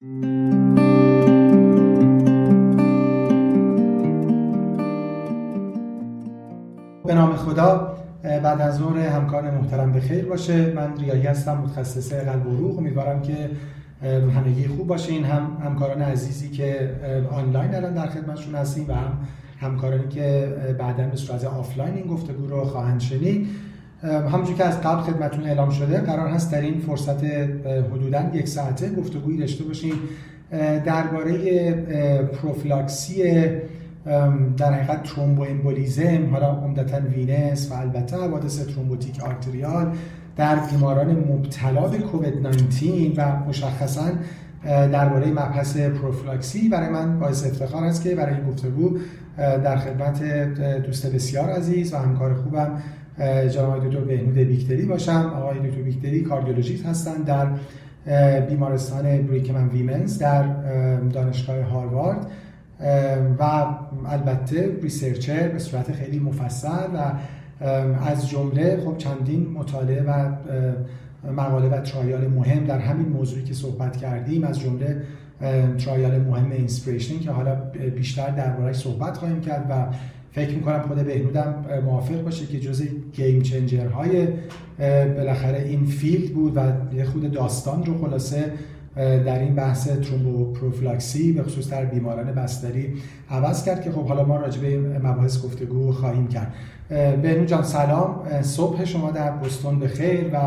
به نام خدا بعد از ظهر همکار محترم به خیر باشه. من ریایی هستم متخصص قلب و روح امیدوارم که همگی خوب باشین هم همکاران عزیزی که آنلاین الان در خدمتشون هستیم و هم همکارانی که بعدا به صورت آفلاین این گفتگو رو خواهند شنید. همونجور که از قبل خدمتون اعلام شده قرار هست در این فرصت حدودا یک ساعته گفتگویی داشته باشیم درباره پروفیلاکسی در حقیقت thromboembolism حالا عمدتا venous و البته حوادث thrombotic arterial در بیماران مبتلا به کووید 19 و مشخصا درباره مبحث پروفیلاکسی برای من باعث افتخار است که برای این گفتگو در خدمت دوست بسیار عزیز و همکار خوبم جناب دکتر بهنود بیکتری باشم. آقای دکتر بیکتری cardiologist هستند در بیمارستان Brigham and Women's در دانشگاه هاروارد. و البته researcher به صورت خیلی مفصل و از جمله خب چندین مطالعه و مقاله و trial مهم در همین موضوعی که صحبت کردیم از جمله trial مهم INSPIRATION که حالا بیشتر دربارهش صحبت خواهیم کرد و فکر می‌کنم خود بهنودم موافق باشه که جز game changer های بالاخره این field بود و یه خود داستان رو خلاصه در این بحث thromboprophylaxis به خصوص در بیماران بستری عوض کرد که خب حالا ما راجع به مباحث گفتگو خواهیم کرد. بهنود جان سلام. صبح شما در بوستون به خیر و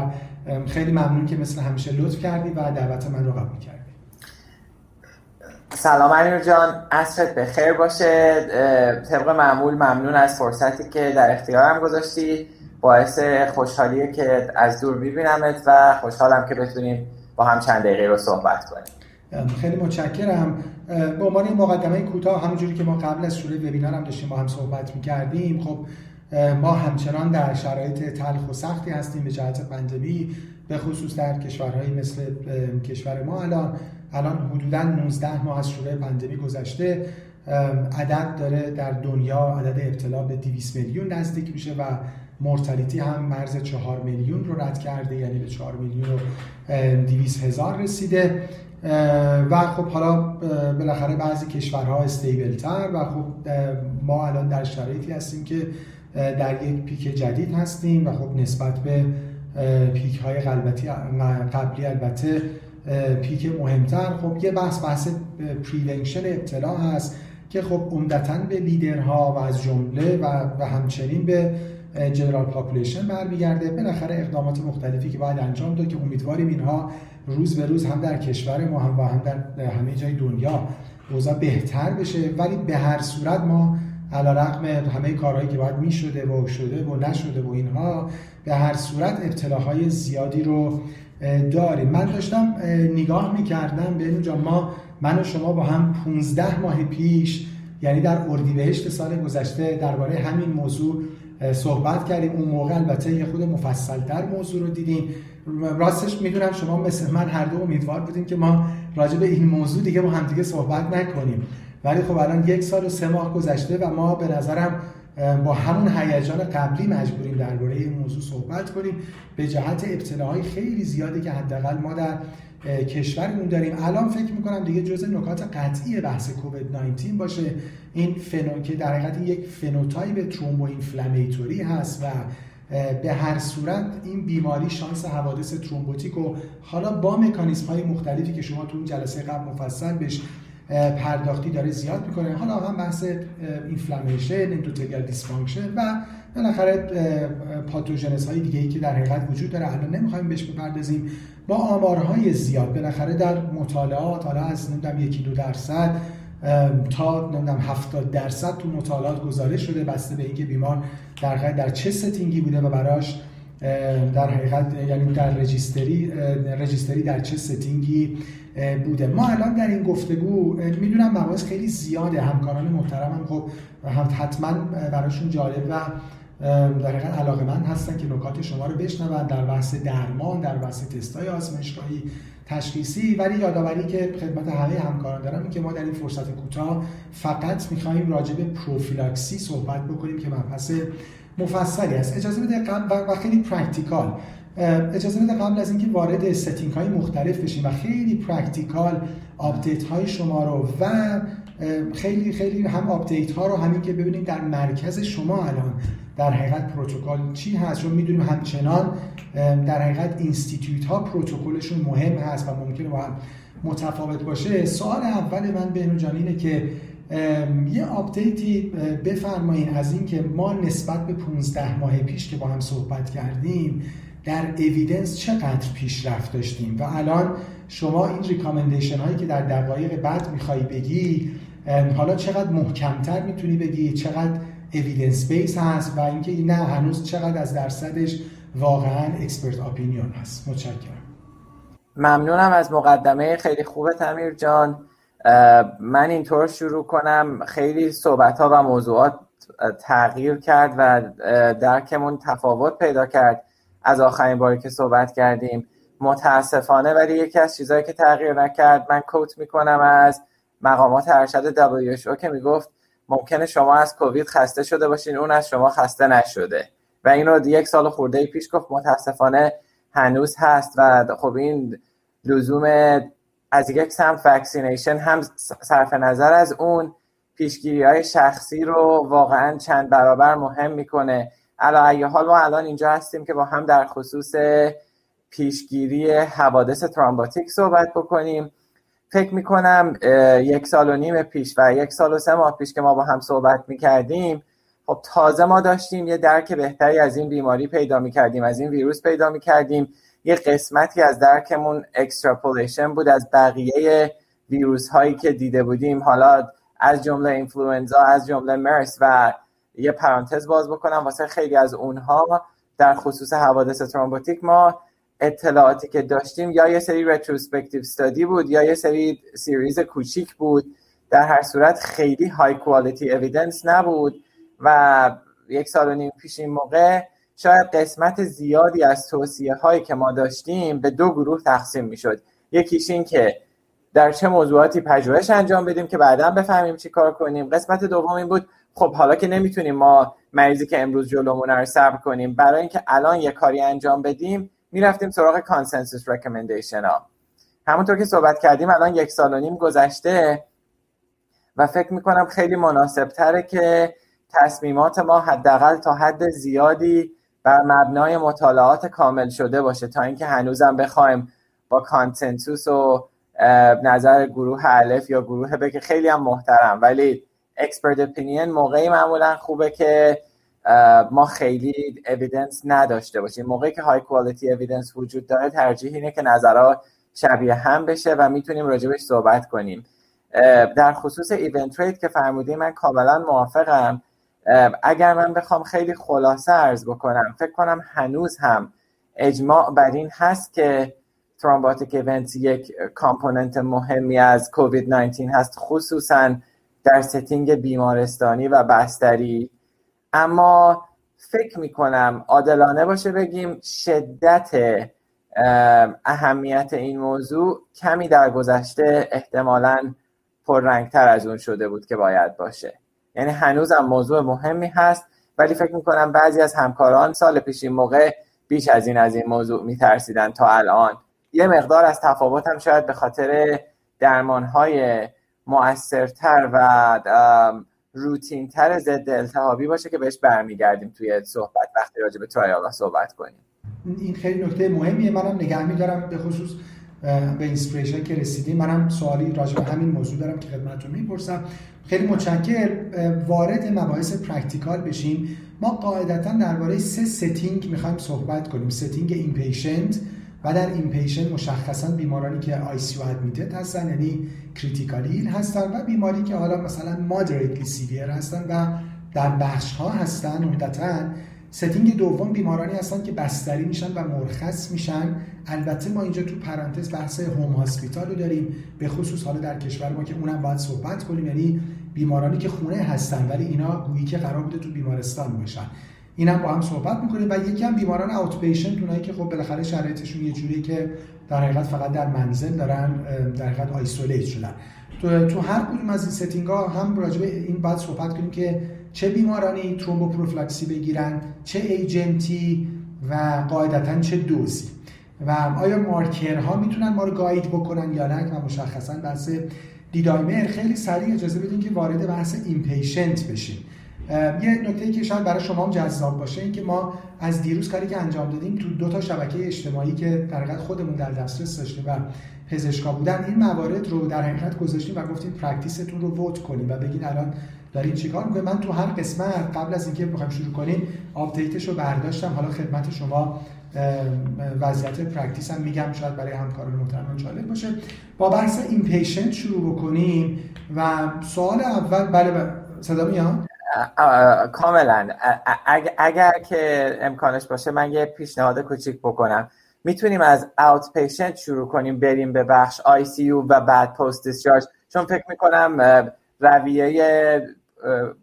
خیلی ممنون که مثل همیشه لطف کردی و دعوت من رو قبول کردی. سلام امیر جان. عصرت به خیر باشه. طبق معمول ممنون از فرصتی که در اختیارم گذاشتی. باعث خوشحالیه که از دور ببینمت و خوشحالم که بتونیم با هم چند دقیقه رو صحبت کنیم. خیلی متشکرم. به عنوان این مقدمه کوتاه همونجوری که ما قبل از شروع وبینار هم داشتیم با هم صحبت می‌کردیم خب ما همچنان در شرایط تلخ و سختی هستیم به جهت پندمی به خصوص در کشورهایی مثل کشور ما الان. الان حدودا 19 ماه از شروع پندمی گذشته عدد داره در دنیا عدد ابتلا به 200 میلیون نزدیک میشه و مورتالیتی هم مرز 4 میلیون رو رد کرده یعنی به 4 میلیون و 200 هزار رسیده. و خب حالا بالاخره بعضی کشورها استیبل تر و خب ما الان در شرایطی هستیم که در یک پیک جدید هستیم و خب نسبت به پیک های قبلی البته پیک مهمتر. خب یه بحث بحث prevention ابتلا هست که خب عمدتا به لیدرها و از جمله و همچنین به general population برمیگرده. بالاخره اقدامات مختلفی که باید انجام داد که امیدواریم اینها روز به روز هم در کشور ما هم و هم در همه جای دنیا اوضاع بهتر بشه. ولی به هر صورت ما علی رغم همه کارهایی که باید می شده و شده و نشده و اینها به هر صورت ابتلاهای زیادی رو داریم من داشتم نگاه می‌کردم به اینجا ما من و شما با هم 15 ماه پیش یعنی در اردیبهشت سال گذشته درباره همین موضوع صحبت کردیم. اون موقع البته یه خود مفصلتر موضوع رو دیدیم. راستش می‌دونم شما مثل من هر دو امیدوار بودیم که ما راجع به این موضوع دیگه با همدیگه صحبت نکنیم. ولی خب الان یک سال و سه ماه گذشته و ما به نظرم با همون هیجان قبلی مجبوریم درباره این موضوع صحبت کنیم. به جهت ابتلاهای خیلی زیادی که حداقل ما در کشورمون داریم. الان فکر می‌کنم دیگه جزء نکات قطعی بحث کووید 19 باشه. این phenotype که در حقیقت یک phenotype thromboinflammatory هست و به هر صورت این بیماری شانس حوادث ترومبوتیک و حالا با مکانیزم های مختلفی که شما تو اون جلسه قبل مفصل بهش پرداختی داره زیاد می‌کنه. حالا هم بحث inflammation endothelial dysfunction و بالاخره pathogenesis های دیگه ای که در حقیقت وجود داره. الان نمی‌خوایم بهش بپردازیم. با آمارهای زیاد بالاخره در مطالعات حالا از نمی‌دونم یکی دو درصد تا نمی‌دونم 70 درصد تو مطالعات گزارش شده بسته به اینکه بیمار در در چه setting ی بوده و براش در حقیقت یعنی در registry registry در چه setting ی بوده. ما الان در این گفتگو می‌دونم مباحث خیلی زیاده. همکاران محترمم خب حتما براشون جالب و در حقیقت علاقه‌مند هستن که نکات شما رو بشنون در بحث درمان در بحث تستای آزمایشگاهی تشخیصی. ولی یادآوری که خدمت همه همکاران دارم که ما در این فرصت کوتاه فقط می‌خواهیم راجع به پروفیلاکسی صحبت بکنیم که مبحث مفصلی است. اجازه بده و خیلی practical اجازه بده قبل از اینکه وارد setting های مختلف بشیم و خیلی practical update های شما رو و خیلی خیلی هم update ها رو همین که ببینیم در مرکز شما الان در حقیقت پروتکل چی هست؟ چون می‌دونیم همچنان در حقیقت institute ها پروتکلشون مهم هست و ممکنه با هم متفاوت باشه. سوال اول من به جان اینه که یه update ی بفرمایین از اینکه ما نسبت به 15 ماه پیش که با هم صحبت کردیم در evidence چقدر پیشرفت داشتیم و الان شما این recommendation هایی که در دقایق بعد می‌خوای بگی حالا چقدر محکمتر می‌تونی بگی چقدر evidence base هست و اینکه نه هنوز چقدر از درصدش واقعا expert opinion هست. متشکرم. ممنونم از مقدمه. خیلی خوب تمیر جان. من اینطور شروع کنم. خیلی صحبت ها و موضوعات تغییر کرد و درکمون تفاوت پیدا کرد. از آخرین باری که صحبت کردیم. متاسفانه ولی یکی از چیزهایی که تغییر نکرد من کوت می‌کنم از مقامات ارشد WHO که می‌گفت ممکنه شما از کووید خسته شده باشین اون از شما خسته نشده. و این رو یک سال خورده پیش گفت. متاسفانه هنوز هست و خب این لزوم از یک سمت وکسینیشن هم صرف نظر از اون پیشگیری های شخصی رو واقعا چند برابر مهم می‌کنه. علی ای حال ما الان اینجا هستیم که با هم در خصوص پیشگیری حوادث thrombotic صحبت بکنیم. فکر می‌کنم یک سال و نیم پیش و یک سال و سه ماه پیش که ما با هم صحبت می‌کردیم خب تازه ما داشتیم یه درک بهتری از این بیماری پیدا می‌کردیم از این ویروس پیدا می‌کردیم. یه قسمتی از درکمون extrapolation بود از بقیه ویروس هایی که دیده بودیم. حالا از جمله اینفلوئنزا از جمله مرس و یه پرانتز باز بکنم واسه خیلی از اونها. در خصوص حوادث ترومبوتیک ما اطلاعاتی که داشتیم یا یه سری retrospective study بود یا یه سری series کوچیک بود. در هر صورت خیلی high quality evidence نبود و یک سال و نیم پیش این موقع شاید قسمت زیادی از توصیه هایی که ما داشتیم به دو گروه تقسیم می شد یکیش این که در چه موضوعاتی پژوهش انجام بدیم که بعدا بفهمیم چی کار کنیم. قسمت دوم این بود خب حالا که نمی‌تونیم ما مریضی که امروز جلومون رو صبر کنیم برای اینکه الان یه کاری انجام بدیم می‌رفتیم سراغ کانسنسوس ریکامندیشن ها. همونطور که صحبت کردیم الان یک سال و نیم گذشته و فکر می‌کنم خیلی مناسب تره که تصمیمات ما حداقل تا حد زیادی بر مبنای مطالعات کامل شده باشه تا اینکه هنوزم بخوایم با consensus و نظر گروه الف یا گروه ب که خیلی هم محترم ولی expert opinion موقعی معمولا خوبه که ما خیلی evidence نداشته باشیم. موقعی که high quality evidence وجود داره ترجیح اینه که نظرها شبیه هم بشه و می‌تونیم راجبش صحبت کنیم. در خصوص event rate که فرمودیم من کاملا موافقم. اگر من بخوام خیلی خلاصه عرض بکنم فکر کنم هنوز هم اجماع بر این هست که thrombotic event یک component مهمی از کووید 19 هست. خصوصا در setting بیمارستانی و بستری. اما فکر می‌کنم عادلانه باشه بگیم شدت اهمیت این موضوع کمی در گذشته احتمالا پررنگتر از اون شده بود که باید باشه. یعنی هنوزم موضوع مهمی هست ولی فکر می‌کنم بعضی از همکاران سال پیش این موقع بیش از این از این موضوع میترسیدن تا الان. یه مقدار از تفاوت هم شاید به خاطر درمانهای مؤثرتر و روتین تر ضد التهابی باشه که بهش برمیگردیم توی صحبت وقتی راجع به trial صحبت کنیم. این خیلی نکته مهمیه. منم نگه میدارم به خصوص به اینسپریشن که رسیدیم. منم سوالی راجع به همین موضوع دارم که خدمتتون می‌پرسم. خیلی متشکر وارد مباحث practical بشیم. ما قاعدتا درباره سه setting می‌خوایم صحبت کنیم. setting inpatient و در inpatient مشخصا بیمارانی که ICU admitted هستن یعنی critically ill هستن و بیماری که حالا مثلا moderately severe هستن و در بخش ها هستن عمدتا setting دوم بیمارانی هستن که بستری میشن و مرخص میشن. البته ما اینجا تو پرانتز بحث home hospital رو داریم به خصوص حالا در کشور ما که اونم باید صحبت کنیم. یعنی بیمارانی که خونه هستن ولی اینا گویی که قرار بوده تو بیمارستان باشن. اینم با هم صحبت می‌کنیم و یکی هم بیماران outpatient اونایی که خب بالاخره شرایطشون یه جوری که در حقیقت فقط در منزل دارن در حقیقت isolate شدن. تو, تو هر کدوم از این setting ها هم راجع این بعد صحبت کنیم که چه بیمارانی ترومبوپروفیلاکسی بگیرن چه agent ی و قاعدتا چه دوزی. و آیا مارکرها می‌تونن ما رو guide بکنن یا نه؟ و مشخصا بحث D-dimer. خیلی سریع اجازه بدین که وارد بحث inpatient بشیم. یه نکته که شاید برای شما هم جذاب باشه این که ما از دیروز کاری که انجام دادیم تو دو تا شبکه اجتماعی که در خودمون در دسترس داشتیم و پزشکا بودن این موارد رو در حقیقت گذاشتیم و گفتیم practice تون رو vote کنیم و بگین الان دارین چیکار می‌کنید من تو هر قسمت قبل از اینکه بخوایم شروع کنیم update ش رو برداشتم. حالا خدمت شما وضعیت practice هم میگم. شاید برای همکاران محترم جالب باشه. با بحث inpatient شروع بکنیم و سوال اول بله صدا میاد؟ کاملا. اگر که امکانش باشه من یه پیشنهاد کوچیک بکنم. می‌تونیم از outpatient شروع کنیم بریم به بخش ICU و بعد post-discharge چون فکر می‌کنم رویه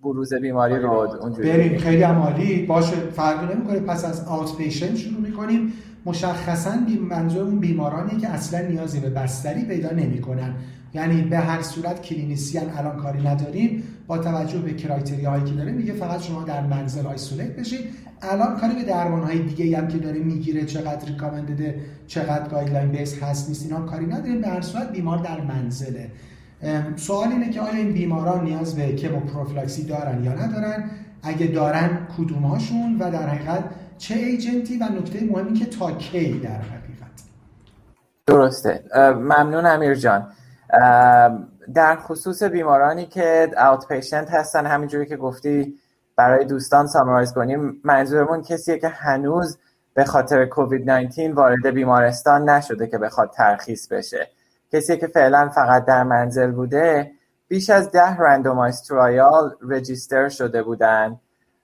بروز بیماری رو اونجوری بریم خیلی عالی باشه فرقی نمی‌کنه. پس از outpatient شروع می‌کنیم. مشخصا منظور اون بیمارانی که اصلا نیازی به بستری پیدا نمی‌کنن. یعنی به هر صورت clinician الان کاری نداریم با توجه به criteria هایی که داره میگه فقط شما در منزل isolate بشید الان کاری به درمان های دیگه هم که داره می‌گیره چقدر recommended ه چقدر guideline-based هست نیست اینا کاری نداریم. به هر صورت بیمار در منزله. سوال اینه که آیا این بیماران نیاز به کموپروفلاکسی دارن یا ندارن؟ اگه دارن کدوم هاشون و در حقیقت چه ایجنتی و نکته مهمی که تا کی در حقیقت؟ درسته. ممنون امیر جان. در خصوص بیمارانی که اوت پیشنت هستن همینجوری که گفتی برای دوستان سامرایز کنیم منظورمون کسیه که هنوز به خاطر کووید 19 وارد بیمارستان نشده که بخواد ترخیص بشه. کسی که فعلا فقط در منزل بوده بیش از ده randomized trial register شده بودن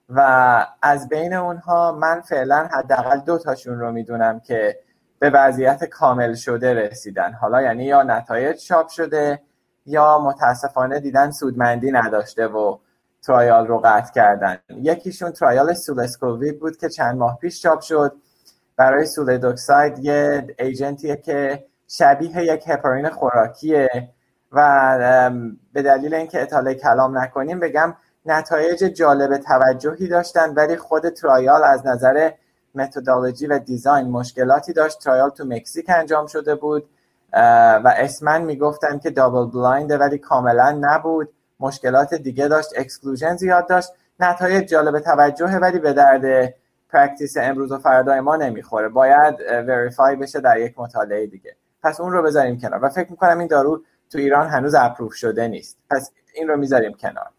و از بین اونها من فعلا حداقل دو تاشون رو می‌دونم که به وضعیت کامل شده رسیدن. حالا یعنی یا نتایج چاپ شده یا متاسفانه دیدن سودمندی نداشته و trial رو قطع کردن. یکیشون trial سولودکساید بود که چند ماه پیش چاپ شد. برای سولودکساید یه agent یه که شبیه یک هپارین خوراکیه و به دلیل اینکه اطاله کلام نکنیم بگم نتایج جالب توجهی داشتن ولی خود trial از نظر متدولوژی و design مشکلاتی داشت. trial تو مکزیک انجام شده بود و اسما می‌گفتن که double-blind ه ولی کاملا نبود. مشکلات دیگه داشت exclusion زیاد داشت. نتایج جالب توجهه ولی به درد practice امروز و فردای ما نمی‌خوره. باید verify بشه در یک مطالعه دیگه. پس اون رو بذاریم کنار. و فکر می‌کنم این دارو تو ایران هنوز approve شده نیست. پس این رو می‌ذاریم کنار.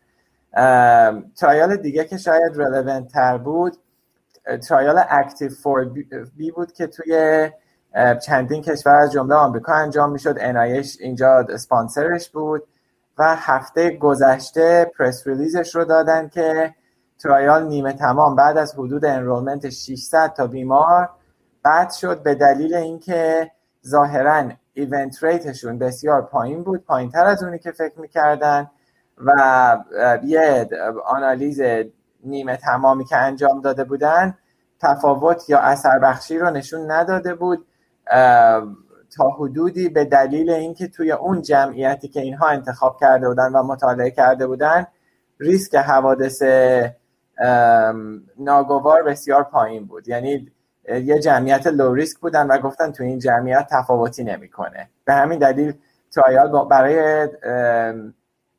trial دیگه که شاید relevant تر بود trial ACTIV-4B بود که توی چندین کشور از جمله آمریکا انجام می‌شد. NIH اینجا اسپانسرش بود و هفته گذشته press release ش رو دادن که trial نیمه تمام بعد از حدود enrollment 600 تا بیمار قطع شد به دلیل اینکه ظاهرا event rate شون بسیار پایین بود پایین تر از اونی که فکر می‌کردن و یه آنالیز نیمه تمامی که انجام داده بودن تفاوت یا اثر بخشی رو نشون نداده بود. تا حدودی به دلیل اینکه توی اون جمعیتی که اینها انتخاب کرده بودن و مطالعه کرده بودن ریسک حوادث ناگوار بسیار پایین بود. یعنی یه جمعیت low risk بودن و گفتن تو این جمعیت تفاوتی نمی‌کنه. به همین دلیل trial برای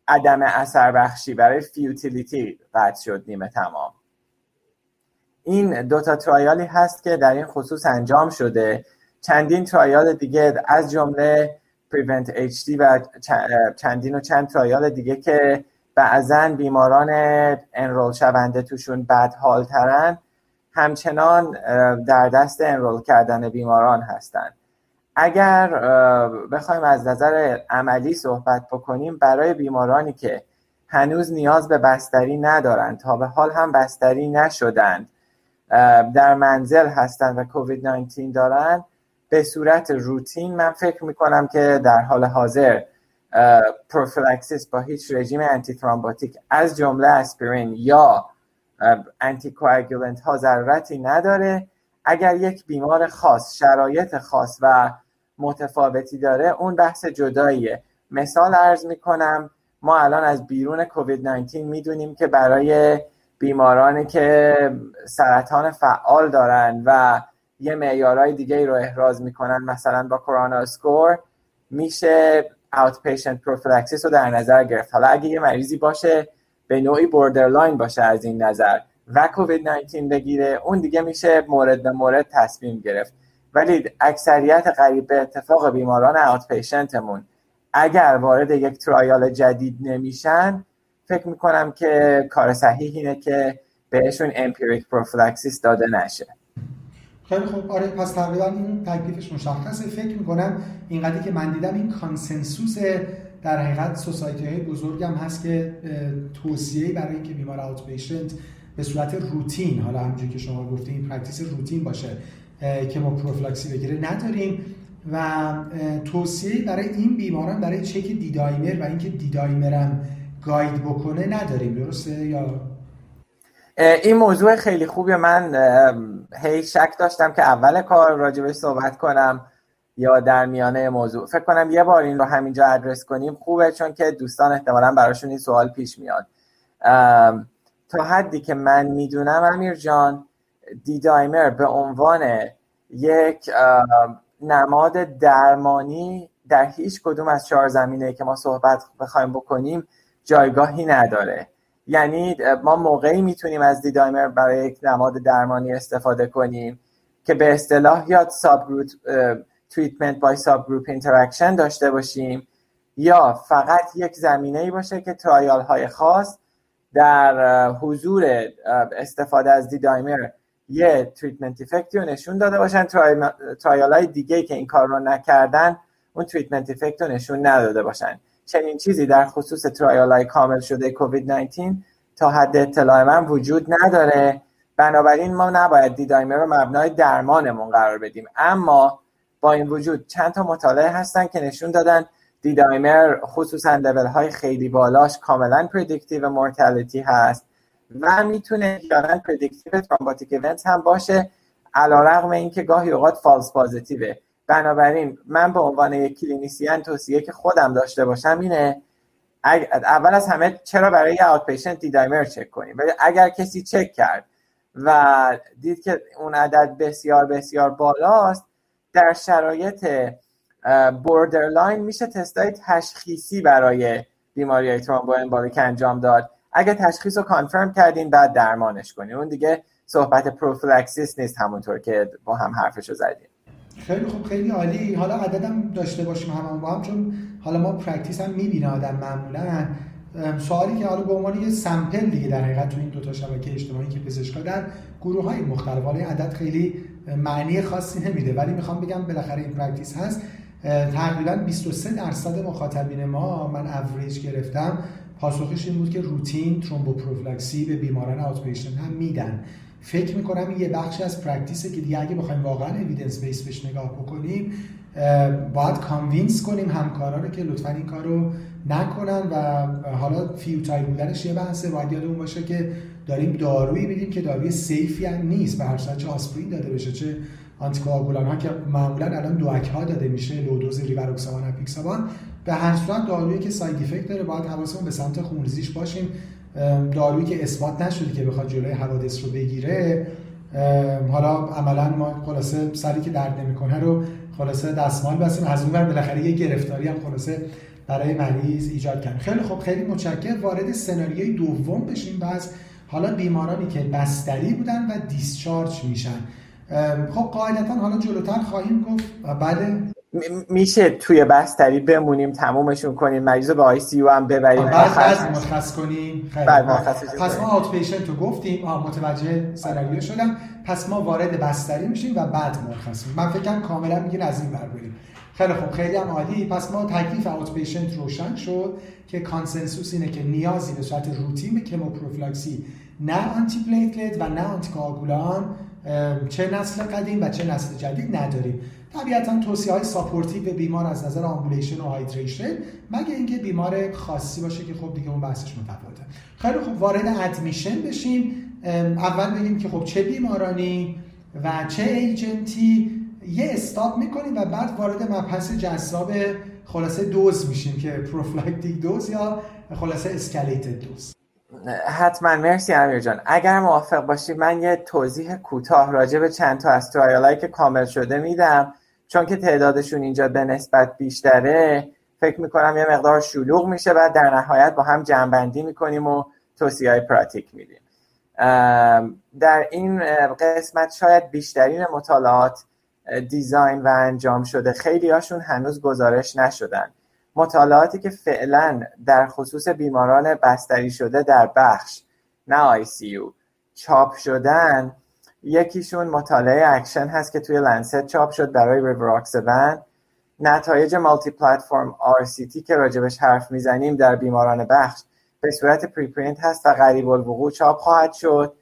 عدم اثر بخشی برای futility قطع شد نیمه تمام. این دوتا trial ی هست که در این خصوص انجام شده. چندین ترایال دیگه از جمله پریونت HD و چندین و چند ترایال دیگه که بعضا بیماران انرول شونده توشون بد حال ترن همچنان در دست انرول کردن بیماران هستند اگر بخوایم از نظر عملی صحبت بکنیم برای بیمارانی که هنوز نیاز به بستری ندارند تا به حال هم بستری نشدند در منزل هستند و کووید 19 دارند به صورت روتین من فکر می‌کنم که در حال حاضر prophylaxis با هیچ رژیم antithrombotic از جمله aspirin یا anticoagulant ها ضرورتی نداره. اگر یک بیمار خاص شرایط خاص و متفاوتی داره. اون بحث جداییه. مثال عرض می‌کنم ما الان از بیرون کووید 19 می‌دونیم که برای بیمارانی که سرطان فعال دارن و یه معیارهای دیگه رو احراز می‌کنن مثلا با Khorana score میشه outpatient prophylaxis رو در نظر گرفت. حالا اگه یه مریضی باشه به نوعی borderline باشه از این نظر و کووید 19 بگیره اون دیگه میشه مورد به مورد تصمیم گرفت. ولی اکثریت قریب به اتفاق بیماران outpatient مون اگر وارد یک trial جدید نمیشن فکر می‌کنم که کار صحیح اینه که بهشون empiric prophylaxis داده نشه. خیلی خوب. آره پس تقریبا این تکلیفش مشخصه. فکر می‌کنم اینقدری که من دیدم این consensus در حقیقت society های بزرگ هم هست که توصیه برای اینکه بیمار outpatient به صورت روتین حالا همونجوری که شما گفتین practice روتین باشه. که ما پروفیلاکسی بگیره نداریم. و توصیه برای این بیماران برای چک D-dimer و اینکه دیدایمرم گاید بکنه نداریم. درسته یا؟ این موضوع خیلی خوبی. من هی شک داشتم که اول کار راجبش صحبت کنم یا در میانه موضوع. فکر کنم یه بار این رو همینجا ادرس کنیم. خوبه چون که دوستان احتمالا براشون این سوال پیش میاد. تا حدی که من می‌دونم امیر جان دیدایمر به عنوان یک نماد درمانی در هیچ کدوم از چهار زمینه که ما صحبت بخوایم بکنیم جایگاهی نداره. یعنی ما موقعی می‌تونیم از D-dimer برای یک نماد درمانی استفاده کنیم که به اصطلاح یا sub treatment by subgroup interaction داشته باشیم یا فقط یک زمینه ای باشه که trial های خاص در حضور استفاده از D-dimer یه treatment effect ی رو نشون داده باشن. trial های دیگه که این کار رو نکردن اون treatment effect رو نشون نداده باشن. چنین چیزی در خصوص trial های کامل شده کووید 19 تا حد اطلاع من وجود نداره. بنابراین ما نباید D-dimer رو مبنای درمانمون قرار بدیم. اما با این وجود چند تا مطالعه هستن که نشون دادن D-dimer خصوصا level های خیلی بالاش کاملا predictive mortality هست. و می‌تونه یعنی predictive thrombotic event هم باشه علی رغم این که گاهی اوقات false positive ه بنابراین من به عنوان یک clinician توصیه که خودم داشته باشم اینه اول از همه چرا برای outpatient D-dimer check کنیم؟ ولی اگر کسی چک کرد و دید که اون عدد بسیار بسیار بالاست در شرایط borderline میشه تستای تشخیصی برای بیماری های thromboembolic انجام داد. اگه تشخیص رو confirm کردین بعد درمانش کنین. اون دیگه صحبت prophylaxis نیست همونطور که با هم حرفشو زدیم. خیلی خوب خیلی عالی. حالا عددم داشته باشیم هم با هم چون حالا ما practice هم می‌بینه آدم معمولا. سوالی که حالا به عنوان یه sample دیگه در حقیقت تو این دو تا شبکه اجتماعی که پزشکا در گروه های مختلف. حالا عدد خیلی معنی خاصی نمیده ولی می‌خوام بگم بالاخره این practice هست. تقریبا 23 درصد مخاطبین ما من اوریج گرفتم پاسخش این بود که routine thromboprophylaxis به بیماران out هم میدن. فکر می‌کنم این یه بخشی از practice ه که دیگه اگه بخوایم واقعا evidence base بهش نگاه بکنیم باید convince کنیم همکارا رو که لطفا این کارو نکنن و حالا futile بودنش یه بحثه. باید یادمون باشه که داریم دارویی میدیم که داروی safe ی هم نیست. به هر چه آسپرین داده بشه چه anticoagulant ها که معمولا الان DOAC ها داده میشه low dose rivaroxaban apixaban به هر صورت دارویی که side effect داره باید حواسمون به سمت خونریزیش باشیم. دارویی که اثبات نشده که بخواد جلوی حوادث رو بگیره حالا عملا ما خلاصه سری که درد نمی‌کنه رو خلاصه دستمال بسیم از اون بالاخره یه گرفتاری هم خلاصه برای مریض ایجاد کردیم. خیلی خب خیلی متشکرم. وارد سناریوی دوم بشیم. باز حالا بیمارانی که بستری بودن و دیسچارج میشن. خب قاعدتا حالا جلوتر خواهیم گفت بعد میشه توی بستری بمونیم تمومشون کنیم مریض رو به آی سی هم ببریم. بعد بعد مرخص کنیم. پس ما outpatient رو گفتیم. آه متوجه سناریو شدم. پس ما وارد بستری میشیم و بعد مرخص من فکرم کاملا میگین از این بر بریم. خیلی خوب خیلی هم عالی. پس ما تکلیف outpatient روشن شد که consensus اینه که نیازی به صورت روتین به chemoprophylaxis نه antiplatelet و نه آنتی چه نسل قدیم و چه نسل جدید نداریم. طبیعتا توصیه های supportive به بیمار از نظر ambulation و hydration مگه اینکه بیمار خاصی باشه که خب دیگه اون بحثش متفاوته. خیلی خوب وارد ادمیشن بشیم. اول بگیم که خب چه بیمارانی و چه ایجنتی. یه استاپ می‌کنیم و بعد وارد مبحث جذاب خلاصه دوز میشیم که پروفلاکتیک دوز یا خلاصه اسکلیتد دوز. حتما. مرسی امیر جان. اگر موافق باشی من یه توضیح کوتاه راجع به چند تا از ترایالایی که کامل شده میدم. چون که تعدادشون اینجا به نسبت بیشتره فکر می‌کنم یه مقدار شلوغ میشه و در نهایت با هم جمعبندی می‌کنیم و توصیه های پراتیک میدیم. در این قسمت شاید بیشترین مطالعات دیزاین و انجام شده خیلی هاشون هنوز گزارش نشدن. مطالعاتی که فعلا در خصوص بیماران بستری شده در بخش نه آی چاپ شدن یکیشون مطالعه اکشن هست که توی Lancet چاپ شد برای ریوراکسبن نتایج multiplatform RCT که راجبش حرف می‌زنیم در بیماران بخش به صورت preprint هست و قریب الوقوع چاپ خواهد شد.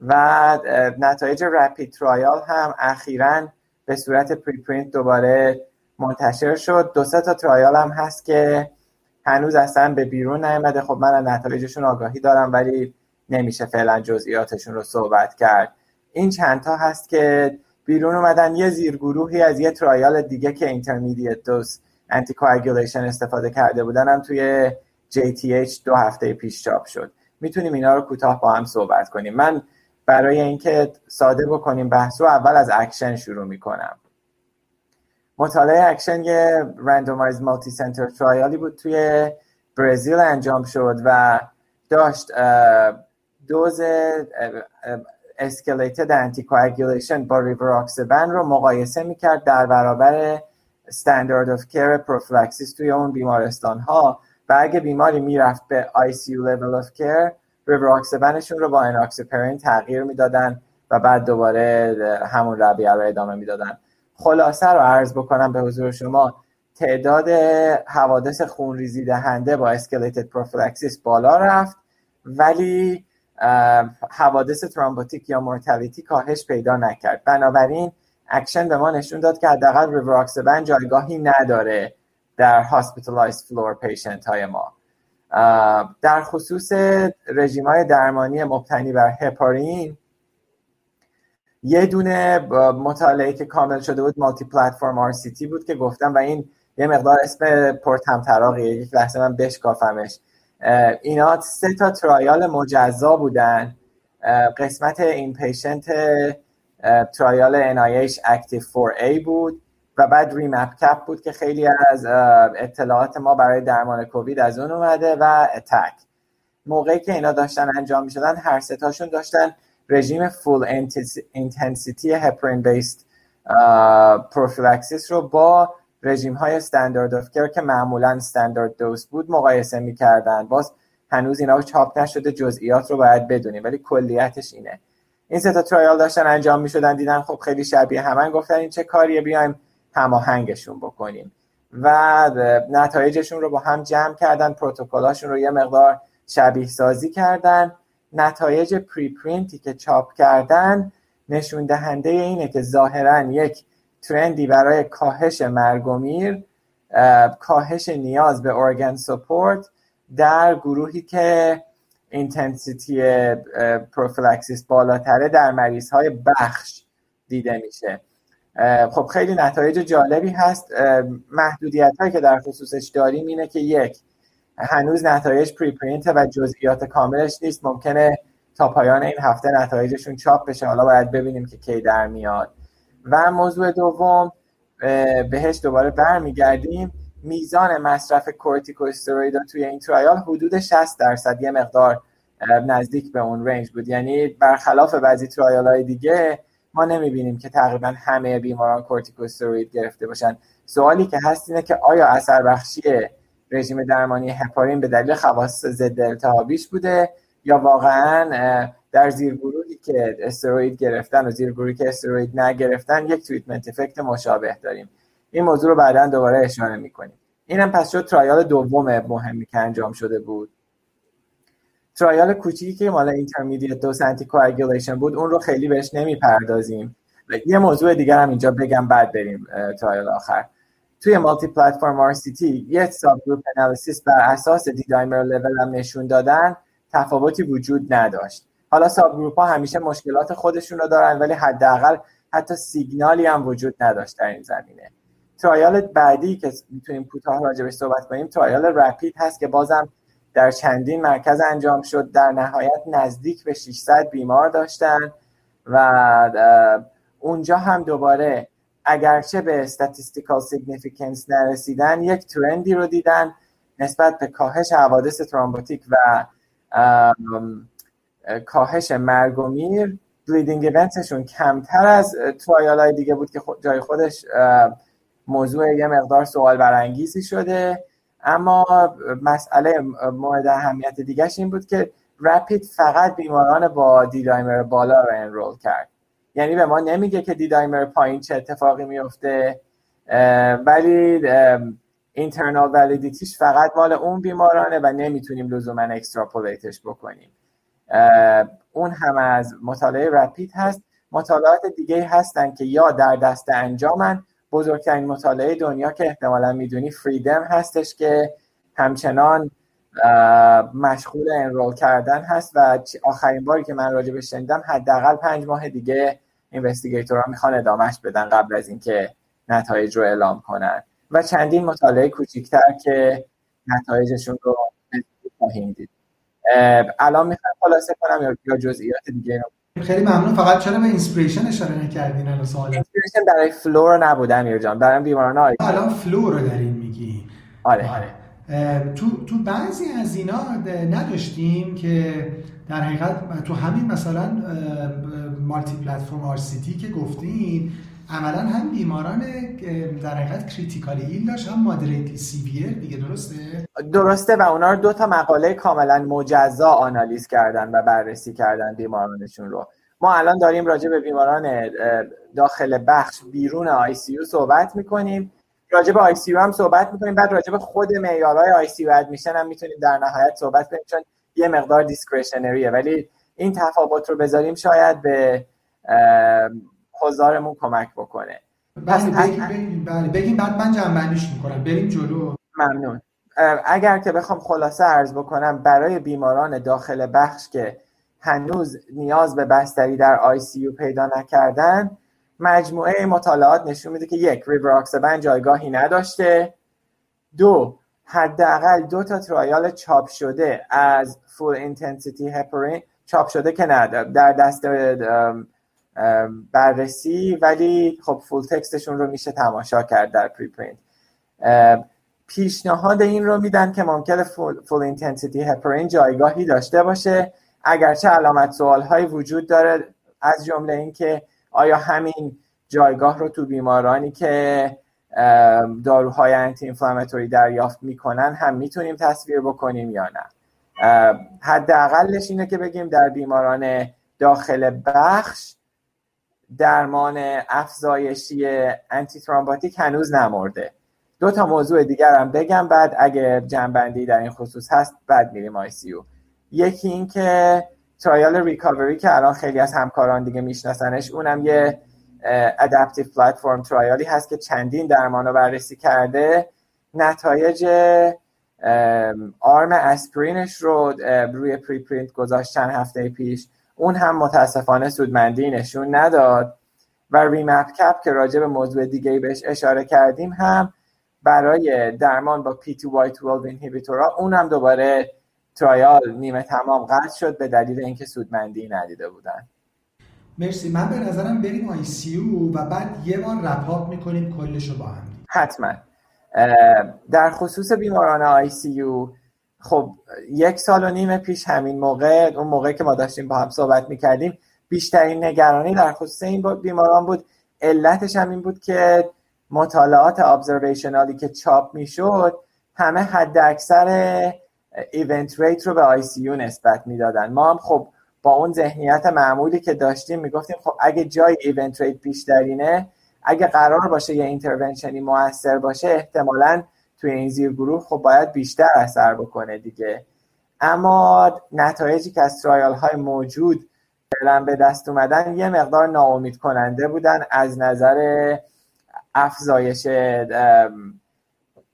و نتایج RAPID trial هم اخیرا به صورت preprint دوباره منتشر شد. دو سه تا trial هم هست که هنوز اصلا به بیرون نیامده. خب من نتایجشون آگاهی دارم ولی نمیشه فعلا جزئیاتشون رو صحبت کرد. این چند تا هست که بیرون اومدن. یه زیرگروهی از یه trial دیگه که intermediate dose anti استفاده کرده بودن هم توی JTH دو هفته پیش چاپ شد. می‌تونیم اینا رو کوتاه با هم صحبت کنیم. من برای اینکه ساده بکنیم بحث رو اول از اکشن شروع می‌کنم. مطالعه اکشن یه randomized multicenter trial ی بود توی برزیل انجام شد و داشت dose escalated anticoagulation با ریوراکسبن رو مقایسه می‌کرد در برابر standard of care prophylaxis توی اون بیمارستان ها و اگه بیماری می‌رفت به ICU level of care rivaroxaban شون رو با enoxaparin تغییر می‌دادن و بعد دوباره همون رویه رو ادامه می‌دادن. خلاصه رو عرض بکنم به حضور شما. تعداد حوادث خونریزی دهنده با escalated prophylaxis بالا رفت ولی حوادث thrombotic یا mortality کاهش پیدا نکرد. بنابراین اکشن به ما نشون داد که حداقل ریوراکسبن جایگاهی نداره در hospitalized floor patient های ما در خصوص رژیم های درمانی مبتنی بر هپارین یه دونه مطالعه که کامل شده بود مالتی پلتفرم آر بود که گفتم و این یه مقدار اسم پرتمطراقیه یک لحظه من بشکافمش. اینا سه تا ترایال مجزا بودن. قسمت این پیشنت ترایال NIH Active 4A بود و بعد ریمپ کپ بود که خیلی از اطلاعات ما برای درمان کووید از اون اومده و اتک موقعی که اینا داشتن انجام می شدن هر ستاشون داشتن رژیم full intensity heparin based prophylaxis رو با رژیم های standard of care که معمولا standard dose بود مقایسه می‌کردن. باز هنوز اینا چاپ نشده جزئیات رو باید بدونیم ولی کلیتش اینه. این سه تا trial داشتن انجام می‌شدن دیدن خب خیلی شبیه همن گفتن این چه کاریه بیایم هماهنگشون بکنیم. و نتایجشون رو با هم جمع کردن protocol هاشون رو یه مقدار شبیه سازی کردن. نتایج preprint ی که چاپ کردن نشون دهنده اینه که ظاهرا یک trend ی برای کاهش مرگ و میر کاهش نیاز به organ support در گروهی که intensity prophylaxis بالاتره در مریض های بخش دیده میشه. خب خیلی نتایج جالبی هست. محدودیت هایی که در خصوصش داریم اینه که یک هنوز نتایج preprint و جزئیات کاملش نیست. ممکنه تا پایان این هفته نتایجشون چاپ بشه. حالا باید ببینیم که کی در میاد. و موضوع دوم بهش دوباره برمیگردیم. میزان مصرف کورتیکوستروید توی این trial حدود 60 درصد. یه مقدار نزدیک به اون range بود. یعنی برخلاف بعضی trial های دیگه ما نمی‌بینیم که تقریبا همه بیماران کورتیکوستروید گرفته باشن. سوالی که هست اینه که آیا اثر بخشی رژیم درمانی هپارین به دلیل خواص ضد التهابیش بوده یا واقعا در زیرگروهی که استروید گرفتن و زیرگروهی که استروید نگرفتن یک تریتمنت افکت مشابه داریم. این موضوع رو بعدا دوباره اشاره می‌کنیم. اینم پس شد ترایال دوم مهمی که انجام شده بود. trial کوچیکی که مال intermediate dose انتی بود اون رو خیلی بهش نمی‌پردازیم. یه موضوع دیگر هم اینجا بگم بعد بریم trial آخر. توی multiplatform R یه subgroup analysis بر اساس D-dimer level هم نشون دادن تفاوتی وجود نداشت. حالا subgroup ها همیشه مشکلات خودشون رو دارن ولی حداقل حتی سیگنالی هم وجود نداشت در این زمینه. trial بعدی که می‌تونیم کوتاه راجبش صحبت کنیم trial RAPID هست که بازم در چندین مرکز انجام شد. در نهایت نزدیک به 600 بیمار داشتن و اونجا هم دوباره اگرچه به statistical significance نرسیدن یک ترندی رو دیدن نسبت به کاهش حوادث ترامبوتیک و کاهش مرگ و میر بلیدینگ ایونتشون کمتر از توایال های دیگه بود که جای خودش موضوع یه مقدار سوال برانگیزی شده. اما مسئله مورد اهمیت دیگهش این بود که رپید فقط بیماران با دیدایمر بالا رو انرول کرد. یعنی به ما نمیگه که دیدایمر پایین چه اتفاقی میفته ولی اینترنال ولیدیتیش فقط مال اون بیمارانه و نمی‌تونیم لزوما اکستراپولیتش بکنیم. اون هم از مطالعه رپید هست. مطالعات دیگه هستن که یا در دست انجامن. بزرگترین مطالعه دنیا که احتمالا می‌دونی فریدم هستش که همچنان مشغول انرول کردن هست و آخرین باری که من راجع شنیدم حداقل پنج ماه دیگه اینوستیگیتورها می‌خوان ادامهش بدن قبل از اینکه نتایج رو اعلام کنن. و چندین مطالعه کوچیکتر که نتایجشون رو خواهیم دید. الان می‌خوام خلاصه کنم یا جزئیات دیگه رو خیلی ممنون. فقط چرا به INSPIRATION اشاره نکردین الان سوال INSPIRATION برای floor نبود امیر جان برای بیماران الان floor رو دارین میگی آره, آره. تو تو بعضی از اینا نداشتیم که در حقیقت تو همین مثلا multiplatform R که گفتین عملا هم بیماران در حقیقت critically ill داشت هم moderately severe دیگه درسته؟ درسته و اونا رو دو تا مقاله کاملا مجزا آنالیز کردن و بررسی کردن بیمارانشون رو. ما الان داریم راجع به بیماران داخل بخش بیرون ICU صحبت می‌کنیم. راجع به ICU هم صحبت می‌کنیم. بعد راجع به خود معیارهای ICU admission هم می‌تونیم در نهایت صحبت کنیم چون یه مقدار discretionary ه ولی این تفاوت رو بذاریم شاید به حضارمون کمک بکنه. بله بگیم, بله بگیم بعد من جمع‌بندیش می‌کنم. بریم جلو. ممنون. اگر که بخوام خلاصه عرض بکنم برای بیماران داخل بخش که هنوز نیاز به بستری در ICU پیدا نکردن مجموعه مطالعات نشون میده که یک ریبراکسبن جایگاهی نداشته. دو حداقل دو تا trial چاپ شده از full intensity heparin چاپ شده که نه در دست بررسی. ولی خب full text شون رو میشه تماشا کرد در preprint پیشنهاد این رو میدن که ممکنه full intensity heparin جایگاهی داشته باشه. اگرچه علامت سوال های وجود داره از جمله اینکه آیا همین جایگاه رو تو بیمارانی که داروهای anti-inflammatory دریافت می‌کنن هم می‌تونیم تصویر بکنیم یا نه؟ حداقلش اینه که بگیم در بیماران داخل بخش درمان افزایشی antithrombotic هنوز نمورده دو تا موضوع دیگر هم بگم بعد اگه جمع‌بندی در این خصوص هست بعد میریم ICU یکی این که trial RECOVERY که الان خیلی از همکاران دیگه میشناسنش اونم یه adaptive platform trial ی هست که چندین درمان رو بررسی کرده. نتایج arm aspirin ش رو روی preprint گذاشت چند هفته پیش. اون هم متاسفانه سودمندی نشون نداد. و REMAP-CAP که راجع به موضوع دیگه بهش اشاره کردیم هم برای درمان با P2Y12 inhibitor ها اون هم دوباره trial نیمه تمام قطع شد به دلیل اینکه سودمندی ندیده بودن. مرسی. من به نظرم بریم ICU و بعد یه بار wrap up می‌کنیم کلش رو با هم حتما. در خصوص بیماران ICU خب یک سال و نیم پیش همین موقع اون موقع که ما داشتیم با هم صحبت می‌کردیم بیشترین نگرانی در خصوص این بیماران بود. علتش هم این بود که مطالعات observational ی که چاپ می‌شد همه حد اکثر event rate رو به ICU نسبت می‌دادن. ما هم خب با اون ذهنیت معمولی که داشتیم می‌گفتیم خب اگه جای event rate بیشترینه اگه قرار باشه یه intervention ی موثر باشه احتمالاً توی این زیر گروه خب باید بیشتر اثر بکنه دیگه. اما نتایجی که از trial های موجود فعلا به دست اومدن یه مقدار ناامید کننده بودن از نظر افزایش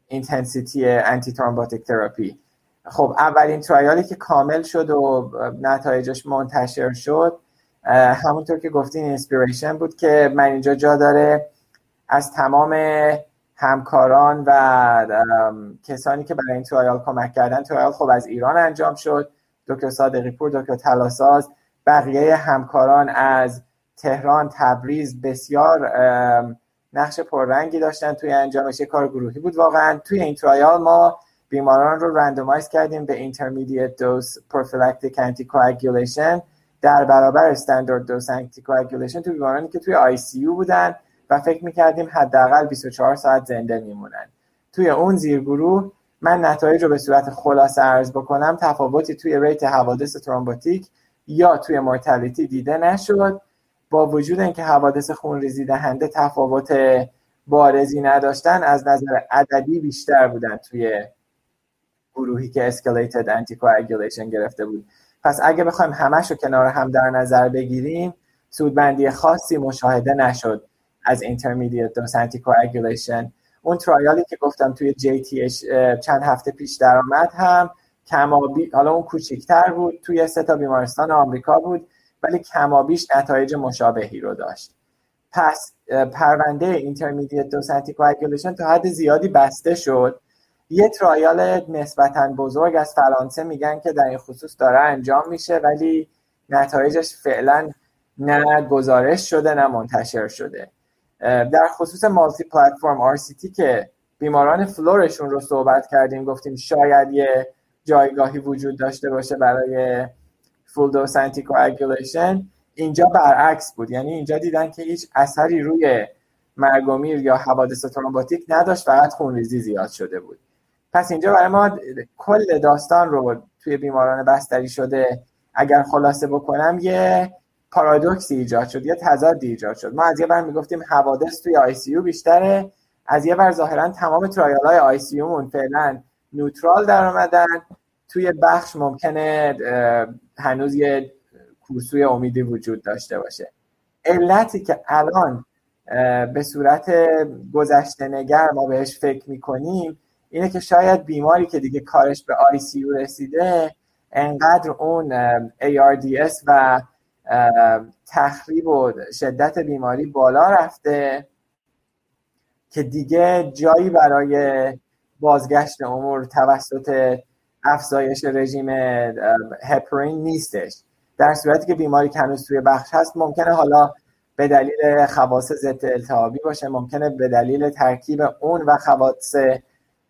intensity antithrombotic therapy خب اولین trial ی که کامل شد و نتایجش منتشر شد همونطور که گفتین INSPIRATION بود که من اینجا جا داره از تمام همکاران و کسانی که برای این trial کمک کردن. trial خب از ایران انجام شد. دکتر صادقی پور دکتر طلاساز بقیه همکاران از تهران تبریز بسیار نقش پررنگی داشتن توی انجامش. کار گروهی بود واقعا. توی این trial ما بیماران رو randomize کردیم به intermediate dose prophylactic anticoagulation. در برابر standard dose anticoagulation تو بیمارانی که توی ICU بودن و فکر می‌کردیم حداقل 24 ساعت زنده میمونن. توی اون زیرگروه من نتایج رو به صورت خلاصه عرض بکنم تفاوتی توی rate حوادث thrombotic یا توی mortality دیده نشد. با وجود اینکه حوادث خونریزی دهنده تفاوت بارزی نداشتن از نظر عددی بیشتر بودن توی گروهی که escalated anticoagulation گرفته بود. پس اگه بخوایم همش رو کنار هم در نظر بگیریم سودمندی خاصی مشاهده نشد از intermediate dose anticoagulation. اون trial ی که گفتم توی JTH چند هفته پیش درآمد هم کمابی حالا اون کوچیکتر بود توی سه تا بیمارستان آمریکا بود ولی کمابیش نتایج مشابهی رو داشت. پس پرونده intermediate dose anticoagulation تا حد زیادی بسته شد. یه trial نسبتا بزرگ از فرانسه میگن که در این خصوص داره انجام میشه ولی نتایجش فعلا نه گزارش شده نه منتشر شده. در خصوص مالتی پلتفرم RCT که بیماران فلورشون رو صحبت کردیم گفتیم شاید یه جایگاهی وجود داشته باشه برای فول دوس اینجا برعکس بود یعنی اینجا دیدن که هیچ اثری روی مرگومیر یا حوادث ترومبوتیک نداشت فقط خونریزی زیاد شده بود. پس اینجا برای ما کل داستان رو توی بیماران بستری شده. اگر خلاصه بکنم یه پارادوکسی ایجاد شد یه تضادی ایجاد شد. ما از یه بر می‌گفتیم حوادث توی آی سی بیشتره. از یه بر ظاهرا تمام ترایال های آی سی مون فعلا نوترال در آمدن توی بخش ممکنه هنوز یه کورسوی امیدی وجود داشته باشه. علتی که الان به صورت گذشته نگر ما بهش فکر می‌کنیم اینه که شاید بیماری که دیگه کارش به آی سی رسیده انقدر اون ARDS و تخریب و شدت بیماری بالا رفته که دیگه جایی برای بازگشت امور توسط افزایش رژیم هپرین نیستش. در صورتی که بیماری که هنوز توی بخش هست ممکنه حالا به دلیل خواص ضد التهابی باشه ممکنه به دلیل ترکیب اون و خواص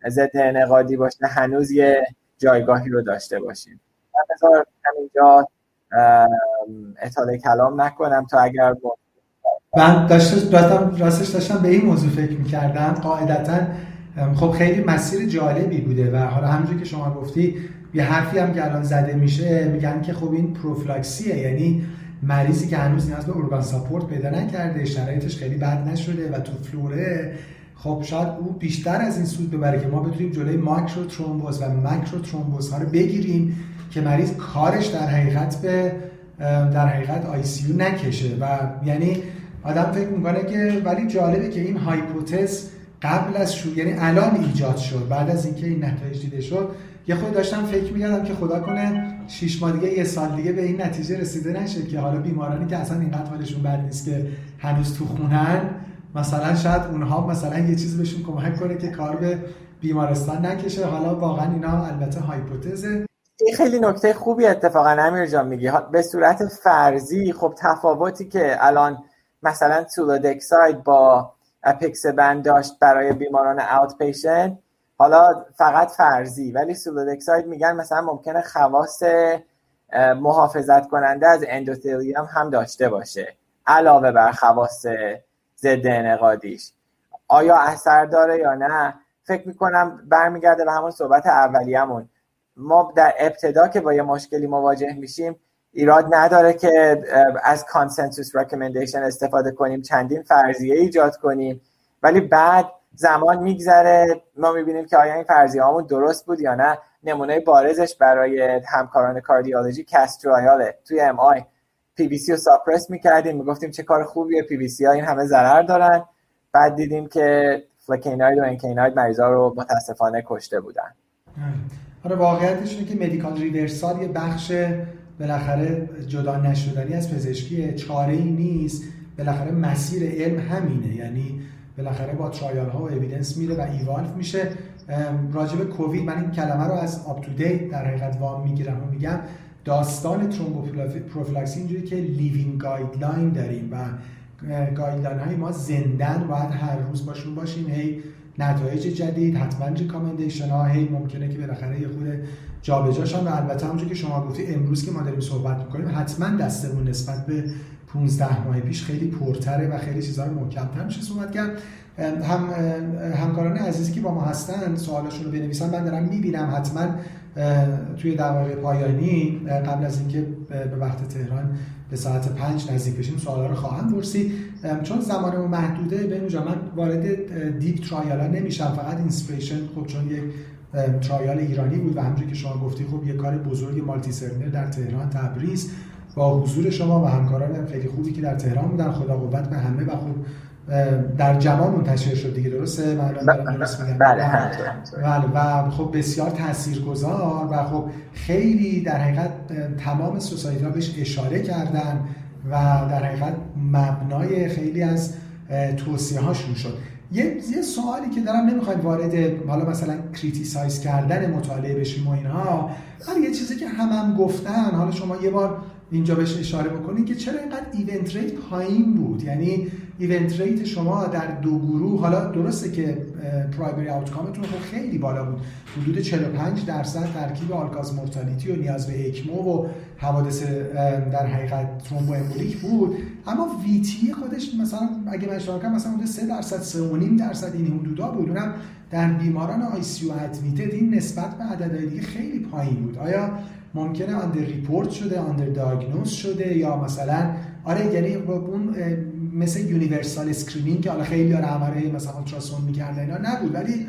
ضد انقادی باشه هنوز یه جایگاهی رو داشته باشیم. من همینجا اطاله کلام نکنم تا اگر با من داشتم راستش داشتم به این موضوع فکر می‌کردم. قاعدتا خب خیلی مسیر جالبی بوده و حالا همونجور که شما گفتی یه حرفی هم که الان زده میشه میگن که خب این پروفلاکسیه یعنی مریضی که هنوز نیاز به organ support پیدا نکرده شرایطش خیلی بد نشده و تو floor ه خب شاید او بیشتر از این سود ببره که ما بتونیم جلوی میکرو ترومبوز و ماکرو ترومبوز ها رو بگیریم که مریض کارش در حقیقت به در حقیقت ICU نکشه. و یعنی آدم فکر می‌کنه که ولی جالبه که این hypothesis قبل از شو یعنی الان ایجاد شد. بعد از اینکه این نتایج دیده شد یه خورده داشتم فکر می‌کردم که خدا کنه شیش ماه دیگه یه سال دیگه به این نتیجه رسیده نشه که حالا بیمارانی که اصلا اینقدر حالشون بد نیست که هنوز تو خونن مثلا شاید اونها مثلا یه چیز بهشون کمک کنه که کار به بیمارستان نکشه. حالا واقعا اینا البته hypothesis ه. این خیلی نکته خوبی اتفاقا امیر جان میگی. به صورت فرضی خب تفاوتی که الان مثلا sulodexide با apixaban داشت برای بیماران outpatient حالا فقط فرضی. ولی sulodexide میگن مثلا ممکنه خواص محافظت کننده از اندوتلیوم هم داشته باشه. علاوه بر خواص ضد انقادیش آیا اثر داره یا نه؟ فکر می‌کنم برمیگرده به همون صحبت اولیه‌مون. ما در ابتدا که با یه مشکلی مواجه میشیم ایراد نداره که از کانسنسوس رکمندیشن استفاده کنیم چندین فرضیه ایجاد کنیم. ولی بعد زمان میگذره ما می‌بینیم که آیا این فرضیه هامون درست بود یا نه. نمونه بارزش برای همکاران کاردیولوژی CAST trial ه توی MI PVC رو suppress می‌کردیم می‌گفتیم چه کار خوبیه پی بی سی ها این همه ضرر دارن. بعد دیدیم که flecainide و encainide مریضا رو متاسفانه کشته بودن. آره واقعیتش اینه که medical reversal یه بخش بالاخره جدا نشدنی از پزشکی چاره ای نیست. بالاخره مسیر علم همینه. یعنی بالاخره با trial ها و evidence میره و evolve میشه. راجب کووید من این کلمه رو از UpToDate در حقیقت وام می‌گیرم و میگم. داستان ترومبوپروفیلاکسی اینجوری که living guideline داریم و guideline های ما زندن باید هر روز باشون باشیم هی نتایج جدید حتما recommendation ها هی ممکنه که بالاخره یه خورده جابجا شن و البته همونجوری که شما گفتی امروز که ما داریم صحبت می‌کنیم حتما دستمون نسبت به 15 ماه پیش خیلی پرتره و خیلی چیزها رو محکمتر میشه صحبت کرد. هم همکاران عزیزی که با ما هستن سوالاشون رو بنویسن من دارم می‌بینم. حتما توی دقایق پایانی قبل از اینکه به وقت تهران به ساعت پنج نزدیک بشیم سوالا رو خواهم پرسید. چون زمانمون محدوده به من وارد deep trial نمیشم فقط INSPIRATION خب چون یک trial ایرانی بود و همونجوری که شما گفتی خب یه کار بزرگ multicenter در تهران تبریز. با حضور شما و همکاران خیلی خوبی که در تهران بودن. خدا قوت به همه و خب در JAMA منتشر شد دیگه درسته؟ من درست میگم. بله بله. و خب بسیار تاثیرگذار و خب خیلی در حقیقت تمام society ها بهش اشاره کردن و در حقیقت مبنای خیلی از توصیه هاشون شد. یه, یه سوالی که دارم نمی‌خوایم وارد حالا مثلا criticize کردن مطالعه بشیم و اینها ولی یه چیزی که همه هم گفتن حالا شما یه بار اینجا بهش اشاره بکنید که چرا اینقدر event rate پایین بود؟ یعنی event rate شما در دو گروه حالا درسته که primary outcome تون خب خیلی بالا بود. حدود 45 درصد ترکیب all-cause mortality و نیاز به ECMO و حوادث در حقیقت thromboembolic بود. اما VTE خودش مثلا اگه من اشاره کنم مثلا حدود 3 درصد 3.5 درصد این حدودا بود. اونم در بیماران ICU admitted این نسبت به عددهای دیگه خیلی پایین بود. آیا ممکنه under report شده under diagnose شده یا مثلا آره یعنی اون مثل universal screening که حالا خیلی ها همه مثلا ultrasound می‌کردن اینا نبود ولی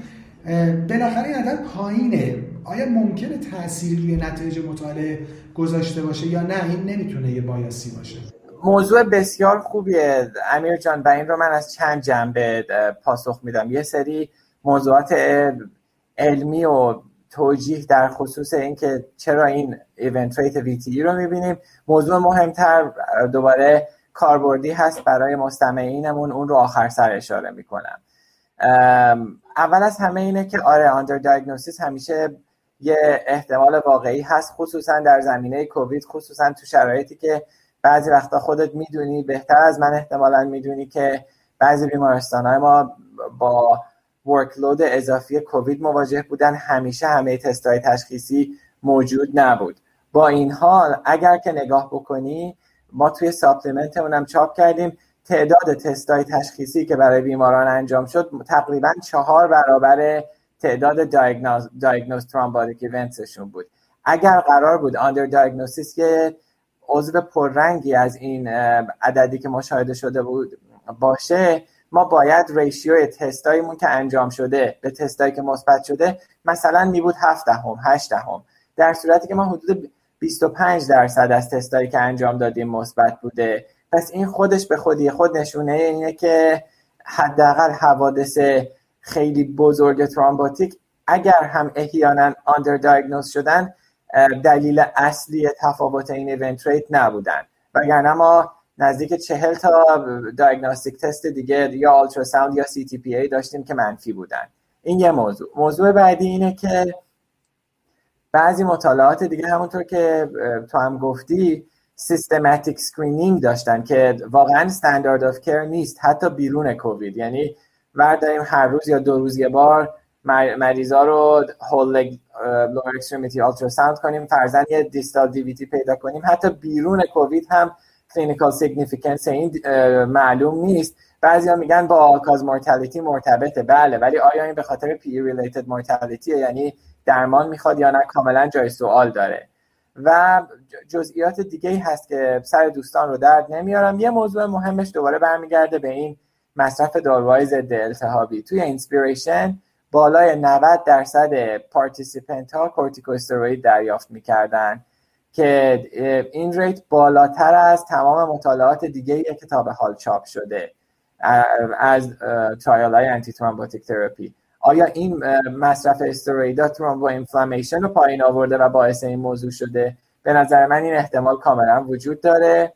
بالاخره این عدد پایینه. آیا ممکنه تأثیری روی نتایج مطالعه گذاشته باشه یا نه؟ این نمی‌تونه یه bias ی باشه. موضوع بسیار خوبیه. امیر جان و این رو من از چند جنبه پاسخ میدم. یه سری موضوعات علمی و توجیه در خصوص اینکه چرا این event rate VTE رو می‌بینیم. موضوع مهمتر دوباره کاربردی هست برای مستمعینمون اون رو آخر سر اشاره می‌کنم. اول از همه اینه که آره آندر دیاگنوستیس همیشه یه احتمال واقعی هست خصوصا در زمینه کووید خصوصا تو شرایطی که بعضی وقتا خودت می‌دونی بهتر از من احتمالا می‌دونی که بعضی بیمارستان های ما با ورکلود اضافی کووید مواجه بودن همیشه همه تست های تشخیصی موجود نبود. با این حال اگر که نگاه بکنی ما توی supplement اونم چاپ کردیم. تعداد تست های تشخیصی که برای بیماران انجام شد تقریبا چهار برابر تعداد diagnosed thrombotic events شون بود. اگر قرار بود under diagnosis که جزو پررنگی از این عددی که مشاهده شده بود باشه ما باید ratio تستایمون که انجام شده به تستایی که مثبت شده مثلا می بود 7 دهم 8 دهم. در صورتی که ما حدود 25 درصد از تستایی که انجام دادیم مثبت بوده. پس این خودش به خودی خود نشونه اینه که حداقل حوادث خیلی بزرگ thrombotic اگر هم احیانا under diagnose شدن دلیل اصلی تفاوت این event rate نبودن. وگرنه ما نزدیک چهل تا diagnostic test دیگه یا ultrasound یا CTPA داشتیم که منفی بودن. این یه موضوع. موضوع بعدی اینه که بعضی مطالعات دیگه همونطور که تو هم گفتی systematic screening داشتن که واقعا standard of care نیست حتی بیرون کووید. یعنی داریم هر روز یا دو روز یه بار مریضا رو whole lower extremity ultrasound کنیم فرضا یه distal DVT پیدا کنیم. حتی بیرون کووید هم clinical significance این معلوم نیست. بعضیا میگن با all-cause mortality مرتبطه. بله ولی آیا این به خاطر PE-related mortality یعنی درمان می‌خواد یا نه کاملا جای سوال داره. و جزئیات دیگه هست که سر دوستان رو درد نمیارم. یه موضوع مهمش دوباره برمیگرده به این مصرف داروهای ضد التهابی. توی INSPIRATION بالای 90 درصد participant ها کورتیکواستروید دریافت می‌کردن که این rate بالاتر از تمام مطالعات دیگه ای که تا به حال چاپ شده از trial های antithrombotic therapy آیا این مصرف استرویدا thromboinflammation رو پایین آورده و باعث این موضوع شده؟ به نظر من این احتمال کاملا وجود داره.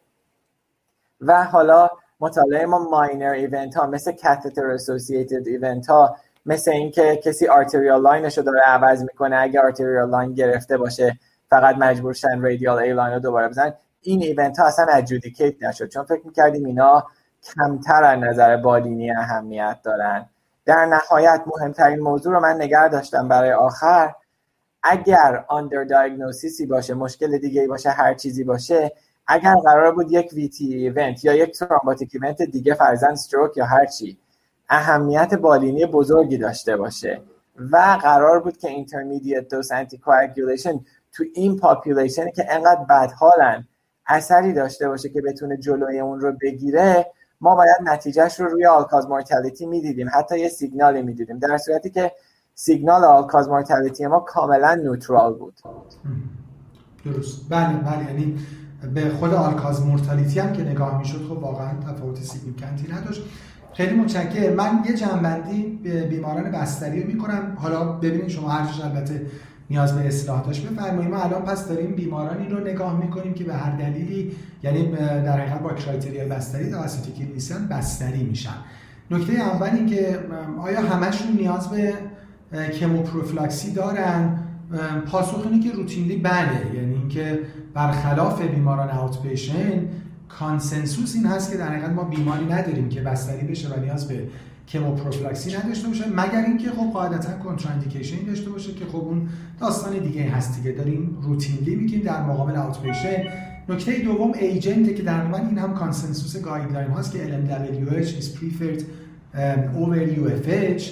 و حالا مطالعه ما minor event ها مثل catheter-associated event ها مثل اینکه کسی arterial line ش رو داره عوض می‌کنه اگه arterial line گرفته باشه فقط مجبور شن radial A-line رو دوباره بزنن. این event ها اصلا adjudicate نشد. چون فکر می‌کردیم اینا کمتر از نظر بالینی اهمیت دارن. در نهایت مهمترین موضوع رو من نگه داشتم برای آخر. اگر underdiagnosis ی باشه مشکل دیگه باشه هر چیزی باشه اگر قرار بود یک VTE event یا یک thrombotic event دیگه فرضا stroke یا هر چی اهمیت بالینی بزرگی داشته باشه و قرار بود که intermediate dose انتی تو این population ی که انقدر بدحالن اثری داشته باشه که بتونه جلوی اون رو بگیره ما باید نتیجهش رو روی all-cause mortality می‌دیدیم. حتی یه سیگنالی می‌دیدیم. در صورتی که signal all-cause mortality ما کاملا neutral بود. درست. بله بله. یعنی به خود all-cause mortality هم که نگاه می‌شد خب واقعا تفاوت significant ی نداشت. خیلی متشکرم. من یه جنبندی بیماران بستری رو می‌کنم. حالا ببینید شما هر البته نیاز به اصلاح داشت. بفرمایید ما الان پس داریم بیمارانی رو نگاه می‌کنیم که به هر دلیلی یعنی در حقیقت با کرایتریای بستری توسط کلینیسیان بستری میشن. نکته اول این که آیا همشون نیاز به کموپروفلاکسی دارن؟ پاسخ اینه که روتینلی بله. یعنی اینکه برخلاف بیماران اوت پیشن consensus این هست که در حقیقت ما بیماری نداریم که بستری بشه و نیاز به کموپروفیلاکسی نداشته باشه مگر اینکه خب قاعدتا contraindication داشته باشه که خب اون داستان دیگه هست دیگه. داریم routinely میگیم در مقابل patient نکته دوم agent که در این هم consensus guideline هاست که LMWH is preferred um, over UFH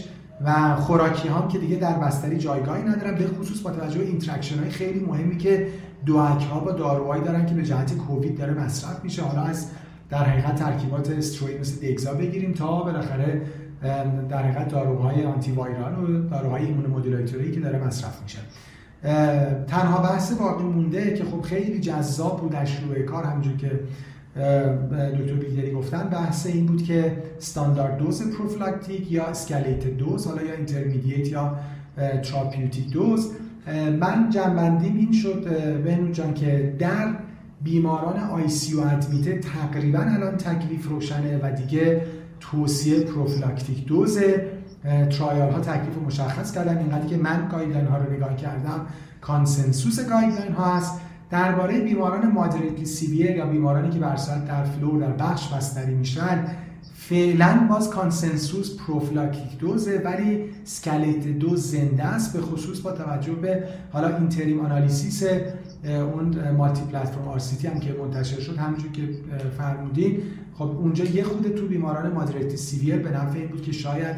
و خوراکی هم که دیگه در بستری جایگاهی ندارن به خصوص با توجه به interaction های خیلی مهمی که DOAC ها با داروهایی دارن که به جهت کووید داره مصرف میشه. حالا از در حقیقت ترکیبات استروید مثل دگزا بگیریم تا بالاخره در حقیقت داروهای antiviral و داروهای immunomodulatory که داره مصرف میشه. تنها بحث باقی مونده که خب خیلی جذاب بود در شروع کار همونجور که دکتر بیگری گفتن بحث این بود که standard dose prophylactic یا escalate dose حالا یا intermediate یا تراپیوتیک دوز. من جنبندیم این شد بهنون جان که در بیماران آی سی و تقریبا الان تکلیف روشنه و دیگه توصیه پروفلاکتیک دوز ترایال ها تکلیف مشخص کردن. اینقدر که من گایدلاین ها رو نگاه کردم کانسنسوس گایدلاین ها هست. درباره بیماران مادریتلی سیویر یا بیمارانی که برسال در فلور در بخش بستری میشن فعلا باز کانسنسوس پروفلاکتیک دوزه ولی سکلیت دوز زنده است. به خصوص با توجه به حالا interim analysis اون multiplatform RCT هم که منتشر شد. همونجور که فرمودین خب اونجا یه خود تو بیماران moderately severe به نفع این بود که شاید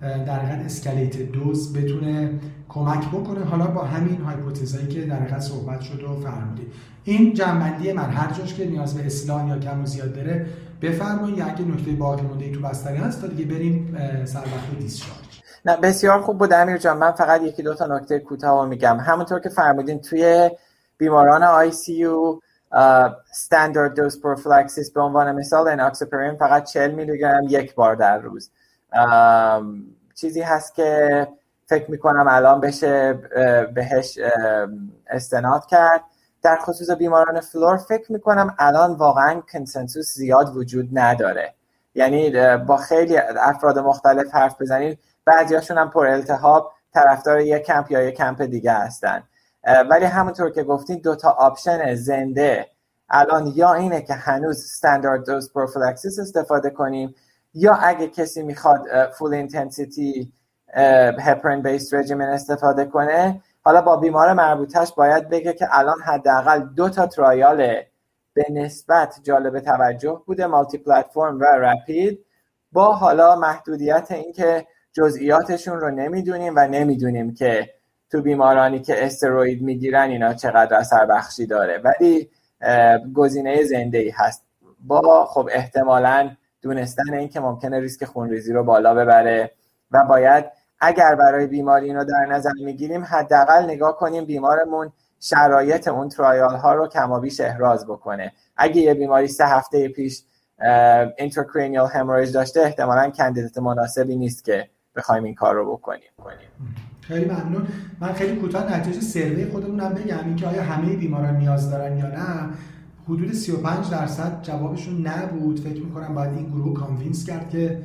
در حقیقت escalate dose بتونه کمک بکنه. حالا با همین hypothesis هایی که در حقیقت صحبت شد و فرمودید این جمع‌بندی من هر جاش که نیاز به اصلاح یا کم و زیاد داره بفرمایید یا اگه نکته باقی مونده تو بستری هست تا دیگه بریم سر وقت discharge نه بسیار خوب. بود امیر جان من فقط یکی دو تا نکته کوتاه میگم. همونطور که فرمودین توی بیماران ICU standard dose prophylaxis به عنوان مثال enoxaparin فقط 40 میلی گرم یک بار در روز. چیزی هست که فکر می‌کنم الان بشه بهش استناد کرد. در خصوص بیماران floor فکر می‌کنم الان واقعا consensus زیاد وجود نداره. یعنی با خیلی افراد مختلف حرف بزنید بعضیاشون هم پر التهاب طرفدار یک کمپ یا یک کمپ دیگه هستن. ولی همونطور که گفتین دوتا option زنده الان یا اینه که هنوز standard dose prophylaxis استفاده کنیم یا اگه کسی می‌خواد full-intensity heparin-based regimen استفاده کنه حالا با بیمار مربوطش باید بگه که الان حداقل دو تا trial به نسبت جالب توجه بوده مالتی پلتفرم و رپید با حالا محدودیت اینکه جزئیاتشون رو نمی‌دونیم و نمی‌دونیم که تو بیمارانی که استروید می‌گیرن اینا چقدر اثر بخشی داره. ولی گزینه زنده ای هست. با خب احتمالا دونستن این که ممکنه ریسک خونریزی رو بالا ببره و باید اگر برای بیماری اینو در نظر می‌گیریم حداقل نگاه کنیم بیمارمون شرایط اون trial ها رو کمابیش احراز بکنه. اگه یه بیماری سه هفته پیش intracranial hemorrhage داشته احتمالا candidate مناسبی نیست که بخوایم این کار رو بکنیم. خیلی ممنون. من خیلی کوتاه نتیجه survey خودمونم بگم. اینکه آیا همه بیماران نیاز دارن یا نه حدود 35 درصد جوابشون نبود. فکر می‌کنم باید این گروه convince کرد که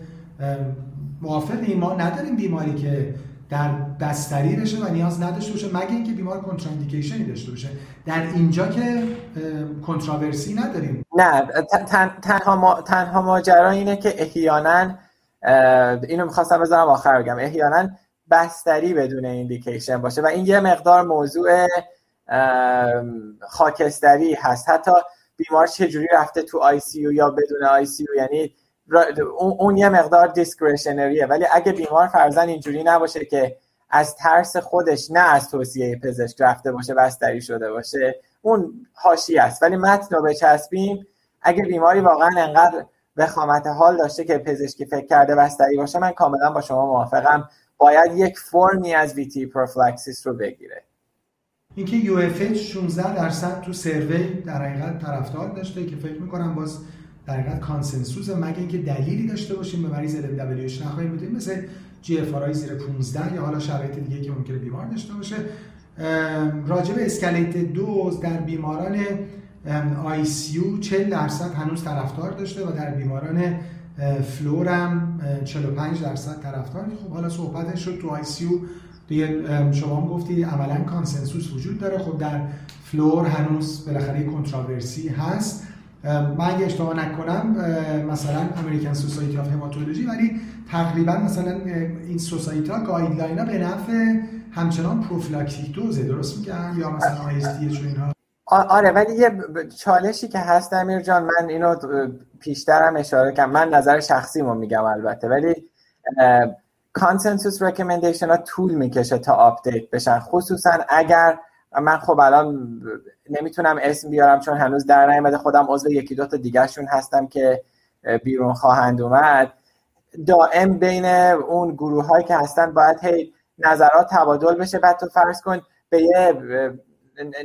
موافقیم ما نداریم بیماری که در بستری بشه و نیاز نداشته باشه مگه اینکه بیمار contraindication ی داشته باشه. در اینجا که controversy نداریم. نه تنها تنها ماجرا اینه که احیانا اینو می‌خواستم بذارم آخر بگم. احیانا بستری بدون indication باشه و این یه مقدار موضوع خاکستری هست. حتی بیمار چجوری رفته تو آی سی یا بدون آی سی یعنی اون یه مقدار discretionary ه ولی اگه بیمار فرضا اینجوری نباشه که از ترس خودش نه از توصیه پزشک رفته باشه بستری شده باشه اون حاشیه است. ولی متن رو بچسبیم اگه بیماری واقعا انقدر وخامت حال داشته که پزشکی فکر کرده بستری باشه من کاملا با شما موافقم. باید یک فرمی از VTE prophylaxis رو بگیره. اینکه UFH 16 درصد تو survey در حقیقت طرفدار داشته که فکر می‌کنم باز در حقیقت consensus مگه اینکه دلیلی داشته باشیم به مریض L نخواهیم بدیم مثل GFR زیر 15 یا حالا شرایط دیگه که ممکنه بیمار داشته باشه. راجع به escalated dose در بیماران ICU 40 درصد هنوز طرفدار داشته و در بیماران floor م 45 درصد طرفدار خب حالا صحبتش شد تو ICU دیگه شما هم گفتی عملا consensus وجود داره. خب در floor هنوز بالاخره controversy هست. من اگه اشتباه نکنم مثلا American Society of Hematology ولی تقریبا مثلا این society ها guideline ها به نفع همچنان prophylactic dose ه درست میگن یا مثلا ISTH اینها؟ آره ولی یه چالشی که هست امیر جان من اینو پیشترم اشاره کنم من نظر شخصیمو میگم البته ولی consensus recommendation ها طول می‌کشه تا update بشن. خصوصا اگر من خب الان نمی‌تونم اسم بیارم چون هنوز در نیامده خودم عضو یکی دو تا دیگرشون هستم که بیرون خواهند اومد. دائم بین اون گروه هایی که هستن باید هی نظرات تبادل بشه. بعد تو فرض کن به یه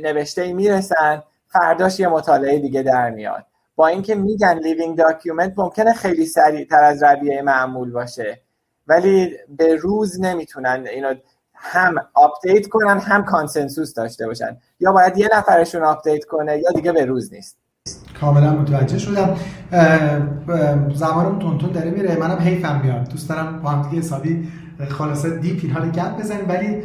نوشته می‌رسن فرداش یه مطالعه دیگه در میاد. با اینکه میگن living document ممکنه خیلی سریع تر از رویه معمول باشه ولی به روز نمی‌تونن اینو هم update کنن هم consensus داشته باشن. یا باید یه نفرشون update کنه یا دیگه به روز نیست. کاملا متوجه شدم. زمانم تند تند داره میره. منم حیفم میاد دوست دارم با هم دیگه حسابی خلاصه deep اینها رو گپ بزنیم. ولی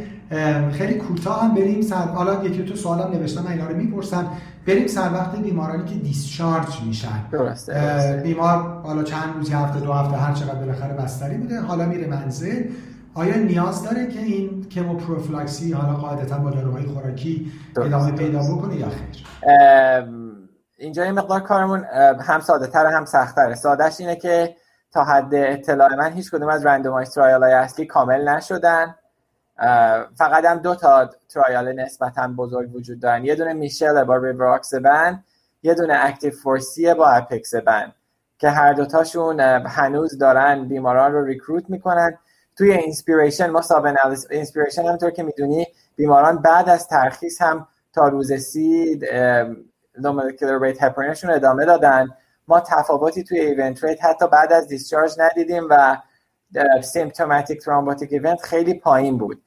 خیلی کوتاه هم بریم سر حالا یکی تو سوالم نوشتم من اینا رو می‌پرسم. بریم سر وقت بیمارانی که discharge میشن. درسته, بیمار حالا چند روز هفته دو هفته هر چقدر بالاخره بستری بوده حالا میره منزل. آیا نیاز داره که این chemoprophylaxis حالا قاعدتا با داروهای خوراکی ادامه پیدا بکنه یا خیر؟ اینجا این مقدار کارمون هم ساده تر هم سخت تره سادهش اینه که تا حد اطلاع من هیچ کدوم از randomized trial های اصلی کامل نشدن. فقط هم دو تا trial نسبتا بزرگ وجود دارن. یه دونه MICHELLE با ریوراکسبن یه دونه ACTIV-4c با apixaban که هر دوتاشون هنوز دارن بیماران رو recruit می‌کنن. توی INSPIRATION ما ساب INSPIRATION همطور که می‌دونی بیماران بعد از ترخیص هم تا روز سی low molecular weight heparin شون ادامه دادن. ما تفاوتی توی event rate حتی بعد از discharge ندیدیم و symptomatic thrombotic event خیلی پایین بود.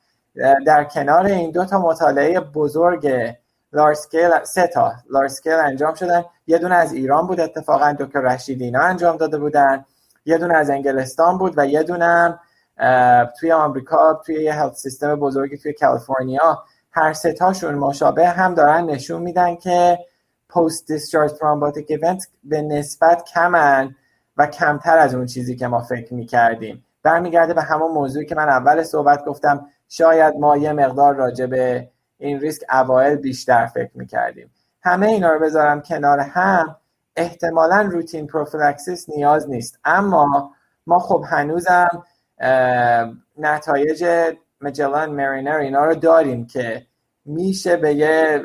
در کنار این دو تا مطالعه بزرگ large سه تا large scale انجام شدن. یه دونه از ایران بود اتفاقا دکتر رشیدی اینا انجام داده بودن. یه دونه از انگلستان بود و یه دونه توی آمریکا توی یه health system بزرگی توی کالیفرنیا. هر سه تاشون مشابه هم دارن نشون میدن که post discharge thrombotic event به نسبت کمن و کمتر از اون چیزی که ما فکر می‌کردیم. برمیگرده به همون موضوعی که من اول صحبت گفتم شاید ما یه مقدار راجع به این ریسک اوایل بیشتر فکر می‌کردیم. همه اینا رو بذارم کنار هم. احتمالا روتین پروفیلکسیس نیاز نیست. اما ما خب هنوزم نتایج مجلان مرینر اینا رو داریم که میشه به یه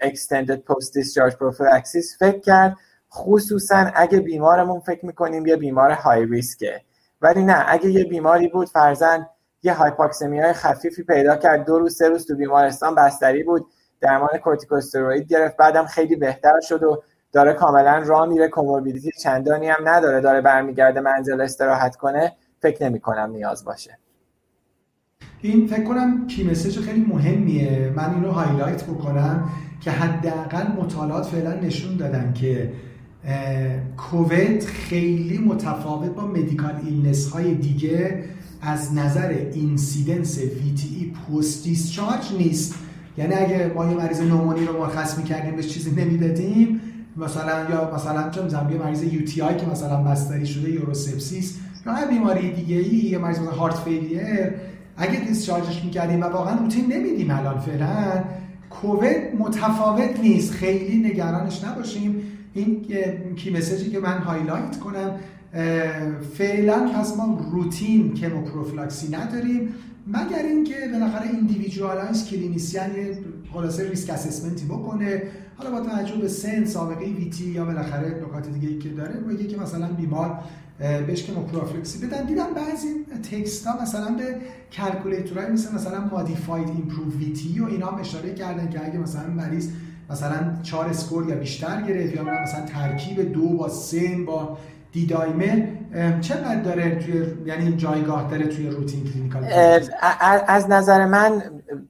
extended post discharge prophylaxis فکر کرد. خصوصا اگه بیمارمون فکر می‌کنیم یه بیمار های ریسکه ولی نه اگه یه بیماری بود فرضا یه hypoxemia های خفیفی پیدا کرد. دو روز سه روز تو بیمارستان بستری بود. درمان کورتیکوستروئید گرفت. بعدم خیلی بهتر شد و داره کاملا راه میره. comorbidity چندانی هم نداره. داره برمیگرده منزل استراحت کنه. فکر نمی کنم نیاز باشه. این فکر کنم key message خیلی مهمیه. من اینو highlight بکنم که حداقل مطالعات فعلا نشون دادن که کووید خیلی متفاوت با medical illness های دیگه از نظر incidence ای post discharge نیست. یعنی اگه ما یه مریض پنومونی رو مرخص می‌کردیم بهش چیزی نمی‌دادیم. مثلا یا مثلا چون یه مریض UTI که مثلا بستری شده urosepsis یا هر بیماری دیگه ای یا مریض مثلا heart failure اگه discharge ش می‌کردیم و واقعا روتین نمیدیم الان فعلا کووید متفاوت نیست. خیلی نگرانش نباشیم. این key message ی که من highlight کنم فعلا پس ما روتین chemoprophylaxis نداریم مگر اینکه بالاخره individualize clinician یه خلاصه risk assessment ی بکنه. حالا با توجه به سن سابقه VTE یا بالاخره نکات دیگه ای که داره بگه که مثلا بیمار بهش که prophylaxis بدن. دیدم بعضی text ها مثلا به calculator های مثل مثلا modified IMPROVE VTE و اینا هم اشاره کردن که اگه مثلا مریض مثلا چهار score یا بیشتر گرفت یا مثلا ترکیب دو با سن با D-dimer چقدر داره توی یعنی جایگاه داره توی routine clinical از نظر من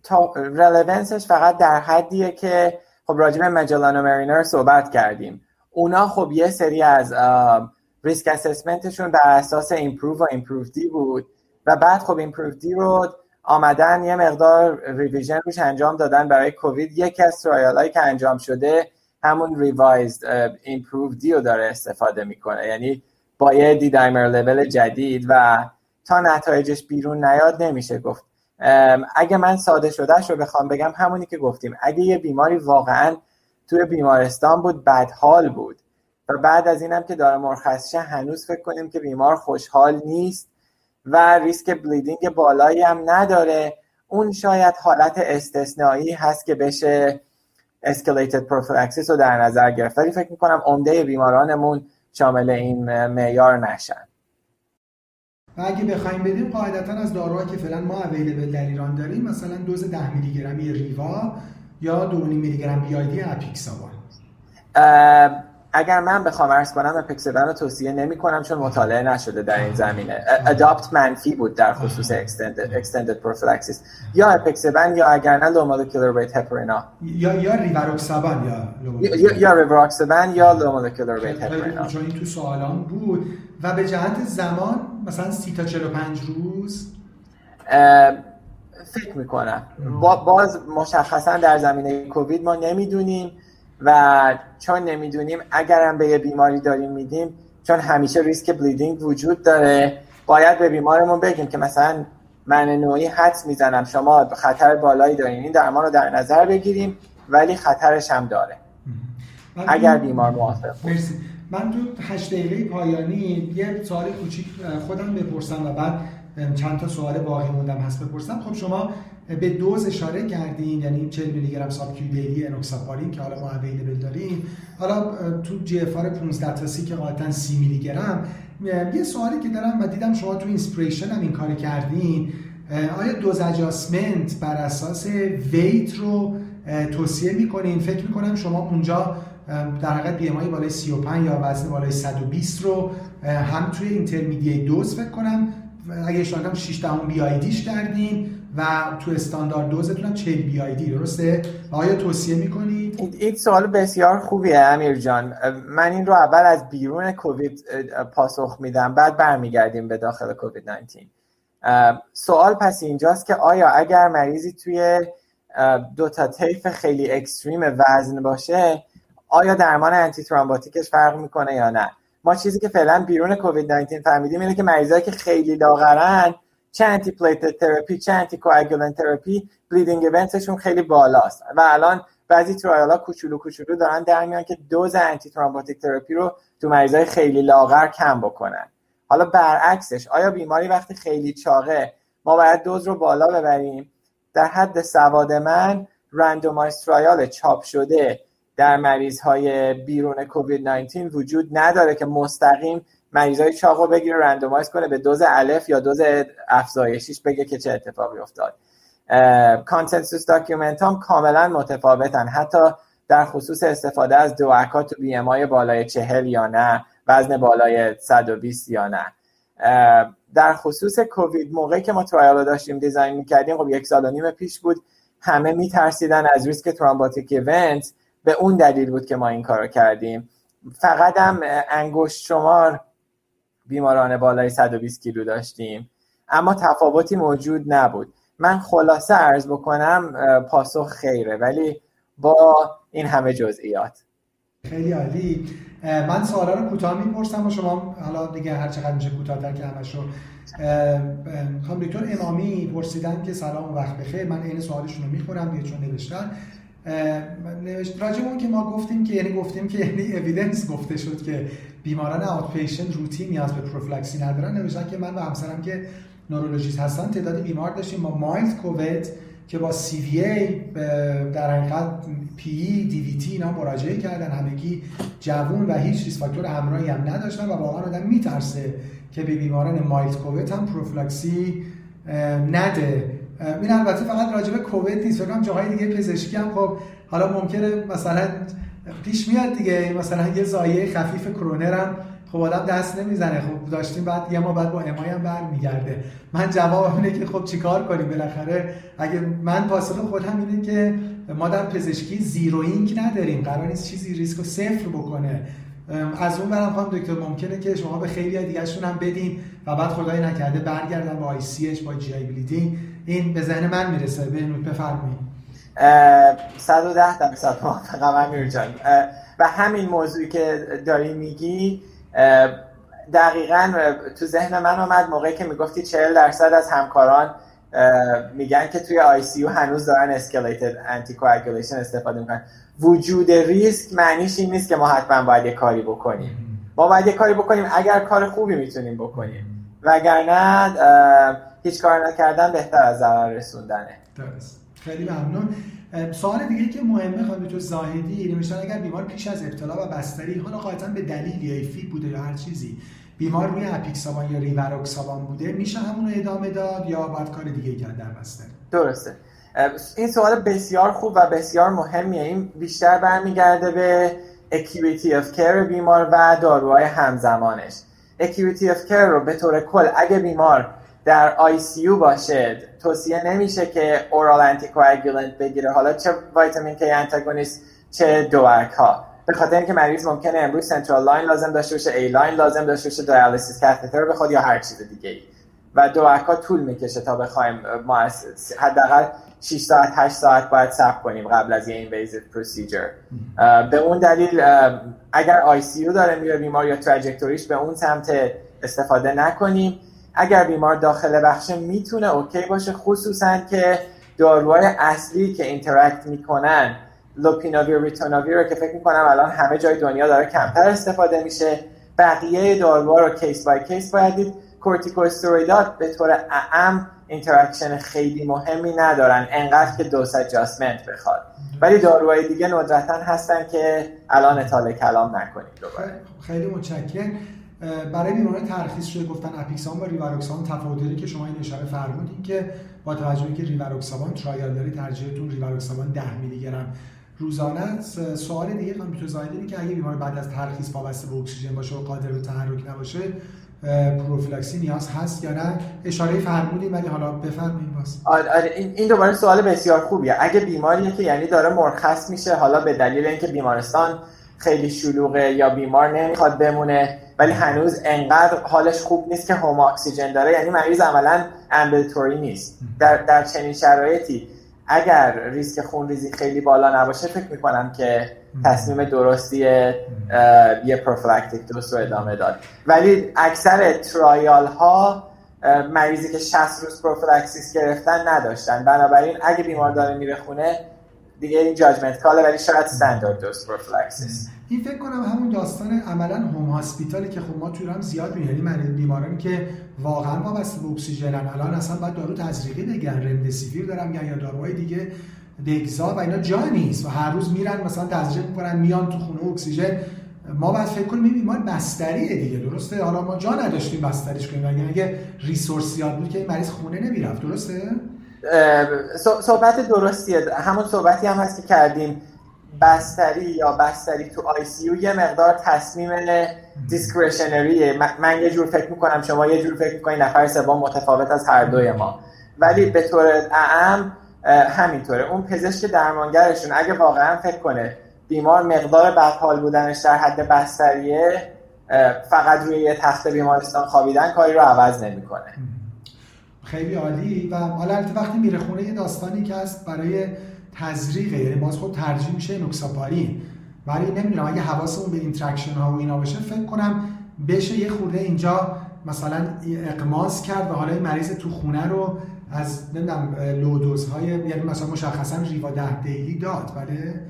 تا relevance ش فقط در حدیه که خب راجب MAGELLAN و MARINER صحبت کردیم. اونا خب یه سری از risk assessment شون بر اساس IMPROVE و IMPROVE D بود و بعد خب IMPROVE D رو آمدن یه مقدار revision روش انجام دادن برای کووید یکی از trial که انجام شده همون revised IMPROVE-DD رو داره استفاده می‌کنه. یعنی با یه D-dimer level جدید و تا نتایجش بیرون نیاد نمیشه گفت. اگه من ساده شدهش رو بخوام بگم همونی که گفتیم. اگه یه بیماری واقعا توی بیمارستان بود بدحال بود. و بعد از اینم که داره مرخصشه هنوز فکر کنیم که بیمار خوشحال نیست و ریسک bleeding بالایی هم نداره. اون شاید حالت استثنایی هست که بشه escalated prophylaxis رو در نظر گرفت. ولی فکر می‌کنم عمده بیمارانمون شامل این معیار نشن. و اگه بخوایم بدیم قاعدتا از داروها که فعلا ما available در ایران داریم مثلا دوز 10 میلی گرمی ریوا یا 2.5 میلی گرم BID اپیکسابان اگر من بخوام عرض کنم apixaban رو توصیه نمی کنم چون مطالعه نشده در این زمینه. ADOPT منفی بود در خصوص extended, prophylaxis. یا اپکسبن یا اگر نه molecular weight هپرینا یا یا ریواروکسابان یا یا, یا یا molecular weight هپرینا چون این تو سوالان بود. و به جهت زمان مثلا 30 تا 45 روز؟ فکر می‌کنم. باز مشخصا در زمینه کووید ما نمی‌دونیم. و چون نمی‌دونیم اگرم به یه بیماری داریم میدیم چون همیشه ریسک بلیدینگ وجود داره باید به بیمارمون بگیم که مثلا من نوعی حدس می‌زنم شما خطر بالایی دارین این درمان رو در نظر بگیریم ولی خطرش هم داره. اگر بیمار موافق مرسی. من تو هشت دقیقه پایانی یه سوال کوچیک خودم بپرسم و بعد چند تا سوال باقی موندم هست بپرسم. خب شما به دوز اشاره کردین یعنی 40 میلی گرم ساب کیو دیلی انوکساپارین که حالا ما اویلیبل داریم. حالا تو GFR 15 تا سی که غالبا 30 میلی گرم. یه سوالی که دارم و دیدم شما تو اینسپریشن هم این کار کردین. آیا dose adjustment بر اساس weight رو توصیه می‌کنین؟ فکر می‌کنم شما اونجا در حقیقت BMI بالای 35 یا وزن بالای 120 رو هم توی intermediate dose فکر کنم. اگه اشتباه 6 دهم BID ش کردین. و تو standard dose تون هم 40 BID درسته؟ آیا توصیه می‌کنید این سوال بسیار خوبیه امیر جان. من این رو اول از بیرون کووید پاسخ میدم بعد برمیگردیم به داخل کووید 19 سوال پس اینجاست که آیا اگر مریضی توی دو تا طیف خیلی اکستریم وزن باشه آیا درمان انتی ترامباتیکش فرق می‌کنه یا نه؟ ما چیزی که فعلا بیرون کووید 19 فهمیدیم اینه که مریضایی که خیلی لاغرن چه antiplatelet therapy چه anticoagulant therapy bleeding event شون خیلی بالاست. و الان بعضی trial ا کوچولو کوچولو دارن در میان که دوز antithrombotic therapy رو تو مریضای خیلی لاغر کم بکنن. حالا برعکسش آیا بیماری وقتی خیلی چاقه ما باید دوز رو بالا ببریم؟ در حد سواد من randomized trial چاپ شده در مریض های بیرون کووید 19 وجود نداره که مستقیم مریض های چاق رو بگیره randomize کنه به دوز الف یا دوز افزایشیش بگه که چه اتفاقی افتاد. consensus document هم کاملا متفاوتن. حتی در خصوص استفاده از دو تو BMI بالای چهل یا نه وزن بالای 120 یا نه. در خصوص کووید موقعی که ما trial داشتیم design می‌کردیم خب یک سال و نیم پیش بود. همه میترسیدن از ریسک thrombotic event به اون دلیل بود که ما این کارو کردیم. فقط هم انگشت شمار بیماران بالای 120 کیلو داشتیم. اما تفاوتی موجود نبود. من خلاصه عرض بکنم پاسخ خیره ولی با این همه جزئیات. خیلی عالی. من سوالا رو کوتاه می‌پرسم و شما حالا دیگه هر چقدر میشه کوتاه‌تر که همش رو خانم دکتر امامی پرسیدن که سلام وقت بخیر. من این سوالشون رو می‌خورم دیگه چون نوشتن. نوشت راجع اون که ما گفتیم که یعنی گفتیم که یعنی evidence گفته شد که بیماران outpatient روتین نیاز به prophylaxy ندارن. نوشتن که من و همسرم که نورولوژیست هستن تعداد بیمار داشتیم با mild کووید که با CVA در حقیقت PE DVT اینا مراجعه کردن. همگی جوون و هیچ risk factor همراهی هم نداشتن و واقعا آدم میترسه که به بیماران mild کووید هم prophylaxy نده. این البته فقط راجع به کووید نیست. فکر جاهای دیگه پزشکی هم خب حالا ممکنه مثلا پیش میاد دیگه. مثلا یه زایه خفیف کرونر هم خب آدم دست نمی‌زنه. خب داشتیم بعد یه ما بعد با امای هم برمیگرده. من جواب اینه که خب چیکار کنیم؟ بالاخره اگه من پاسخ خودم اینه که ما در پزشکی زیرو اینک نداریم. قرار نیست چیزی ریسک صفر بکنه. از اون برم خواهم دکتر ممکنه که شما به خیلی دیگرشون هم بدین و بعد خدای نکرده برگردن با ICH با GI bleeding. این به ذهن من می‌رسه. بهنود بفرمایید. 110 درصد موافقم امیر جان. و همین موضوعی که داری میگی دقیقا تو ذهن من آمد موقعی که می‌گفتی 40 درصد از همکاران میگن که توی ICU هنوز دارن escalated anti استفاده می‌کنن. وجود ریسک معنیش این نیست که ما حتما باید یه کاری بکنیم. ما باید یه کاری بکنیم اگر کار خوبی می‌تونیم بکنیم. وگرنه هیچ کار نکردن بهتر از ضرر رسوندنه. درست. خیلی ممنون. سوال دیگه که مهمه خانم تو زاهدی نمیشن اگر بیمار پیش از ابتلا و بستری حالا قاعدتا به دلیل یا فی بوده یا هر چیزی بیمار روی اپیکسابان یا ریواروکسابان بوده میشه همون ادامه داد یا باید کار دیگه کرد در بستری درسته. این سوال بسیار خوب و بسیار مهمیه. این بیشتر برمیگرده به اکیویتی اف کر بیمار و داروهای همزمانش. acuity of care رو به طور کل اگه بیمار در ICU باشه توصیه نمیشه که oral anticoagulant بگیره. حالا چه vitamin K antagonist چه DOAC ها. به خاطر اینکه مریض ممکنه امروز central line لازم داشته باشه A-line لازم داشته باشه dialysis catheter بخواد یا هر چیز دیگه ای و DOAC ها طول می‌کشه تا بخوایم ما حداقل 6 ساعت 8 ساعت باید صبر کنیم قبل از یه invasive procedure به اون دلیل اگر ICU داره میره بیمار یا trajectory ش به اون سمت استفاده نکنیم. اگر بیمار داخل بخش می‌تونه okay باشه خصوصا که داروهای اصلی که interact می‌کنن لوپیناویر ریتوناویر رو که فکر می‌کنم الان همه جای دنیا داره کمتر استفاده میشه. بقیه داروها رو case by case باید دید. کورتیکواستروئیدها به طور اعم interaction خیلی مهمی ندارن. انقدر که dose adjustment بخواد. ولی داروهای دیگه ندرتا هستن که الان اطاله کلام نکنید دوباره. خیلی متشکرم. برای بیماران ترخیص شده گفتن اپیکسان با ریواروکسابان تفاوت که شما این اشاره فرمودین که با توجه که ریواروکسابان ترایال داری ترجیحتون ریواروکسابان 10 میلی گرم روزانه سوال دیگه خانم تو زایده که اگه بیمار بعد از ترخیص وابسته به اکسیژن باشه و قادر به تحرک نباشه پروفیلاکسی نیاز هست یا نه؟ اشاره فرمودیم ولی حالا بفرمایید باز. آره, آره این دوباره سوال بسیار خوبیه. اگه بیماریه که یعنی داره مرخص میشه حالا به دلیل اینکه بیمارستان خیلی شلوغه یا بیمار نمی‌خواد بمونه ولی هنوز انقدر حالش خوب نیست که home oxygen داره. یعنی مریض عملا ambulatory نیست. در, در چنین شرایطی اگر ریسک خون ریزی خیلی بالا نباشه فکر می‌کنم که تصمیم درستی یه prophylactic dose رو ادامه داد. ولی اکثر trial ها مریضی که 60 روز prophylaxis گرفتن نداشتن. بنابراین اگه بیمار داره میره خونه دیگه این judgment call ه ولی شاید standard dose prophylaxis این فکر کنم همون داستان عملا home hospital ی که خب ما تو هم زیاد می‌بینیم. یعنی بیمارانی که واقعا وابسته به اکسیژنن. الان اصلا باید دارو تزریقی بگیرن. رمدسیویر دارم یا داروهای دیگه دگزا و اینا جا نیست و هر روز میرن مثلا تزریق می‌کنن میان تو خونه اکسیژن. ما باید فکر کنیم این بیمار بستریه دیگه. درسته؟ حالا ما جا نداشتیم بستریش کنیم. یعنی اگه resource زیاد بود که این مریض خونه نمی‌رفت. درسته؟ صحبت درستیه. همون صحبتی هم هست که کردیم. بستری یا بستری تو ICU یه مقدار تصمیم discretionary ه من یه جور فکر می‌کنم شما یه جور فکر می‌کنید نفر سوم متفاوت از هر دوی ما. ولی به طور اعم همینطوره. اون پزشک درمانگرشون اگه واقعا فکر کنه بیمار مقدار بدحال بودنش در حد بستریه فقط روی یه تخت بیمارستان خوابیدن کاری رو عوض نمی‌کنه. خیلی عالی. و حالا وقتی میره خونه یه داستانی که هست برای تزریقه یعنی باز خب ترجیح میشه انوکساپارین ولی نمی‌دونم اگه حواسمون به interaction ها و اینا باشه فکر کنم بشه یه خورده اینجا مثلا اغماض کرد و حالا این مریض تو خونه رو از نمی‌دونم low dose های یعنی مثلا مشخصا ریوا ده daily داد. بله؟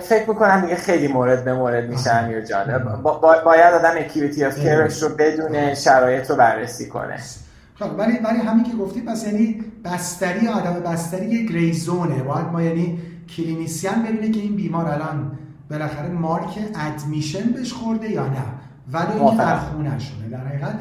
فکر می‌کنم دیگه خیلی مورد به مورد میشه امیر جان. با باید آدم acuity of care ش رو بدونه شرایط رو بررسی کنه. خب ولی ولی همین که گفتی پس یعنی بستری آدم بستری یک گریزونه باید ما یعنی کلینیسیان ببینه که این بیمار الان بالاخره مارک ادمیشن بهش خورده یا نه. ولی اینکه در خونه شونه. در حقیقت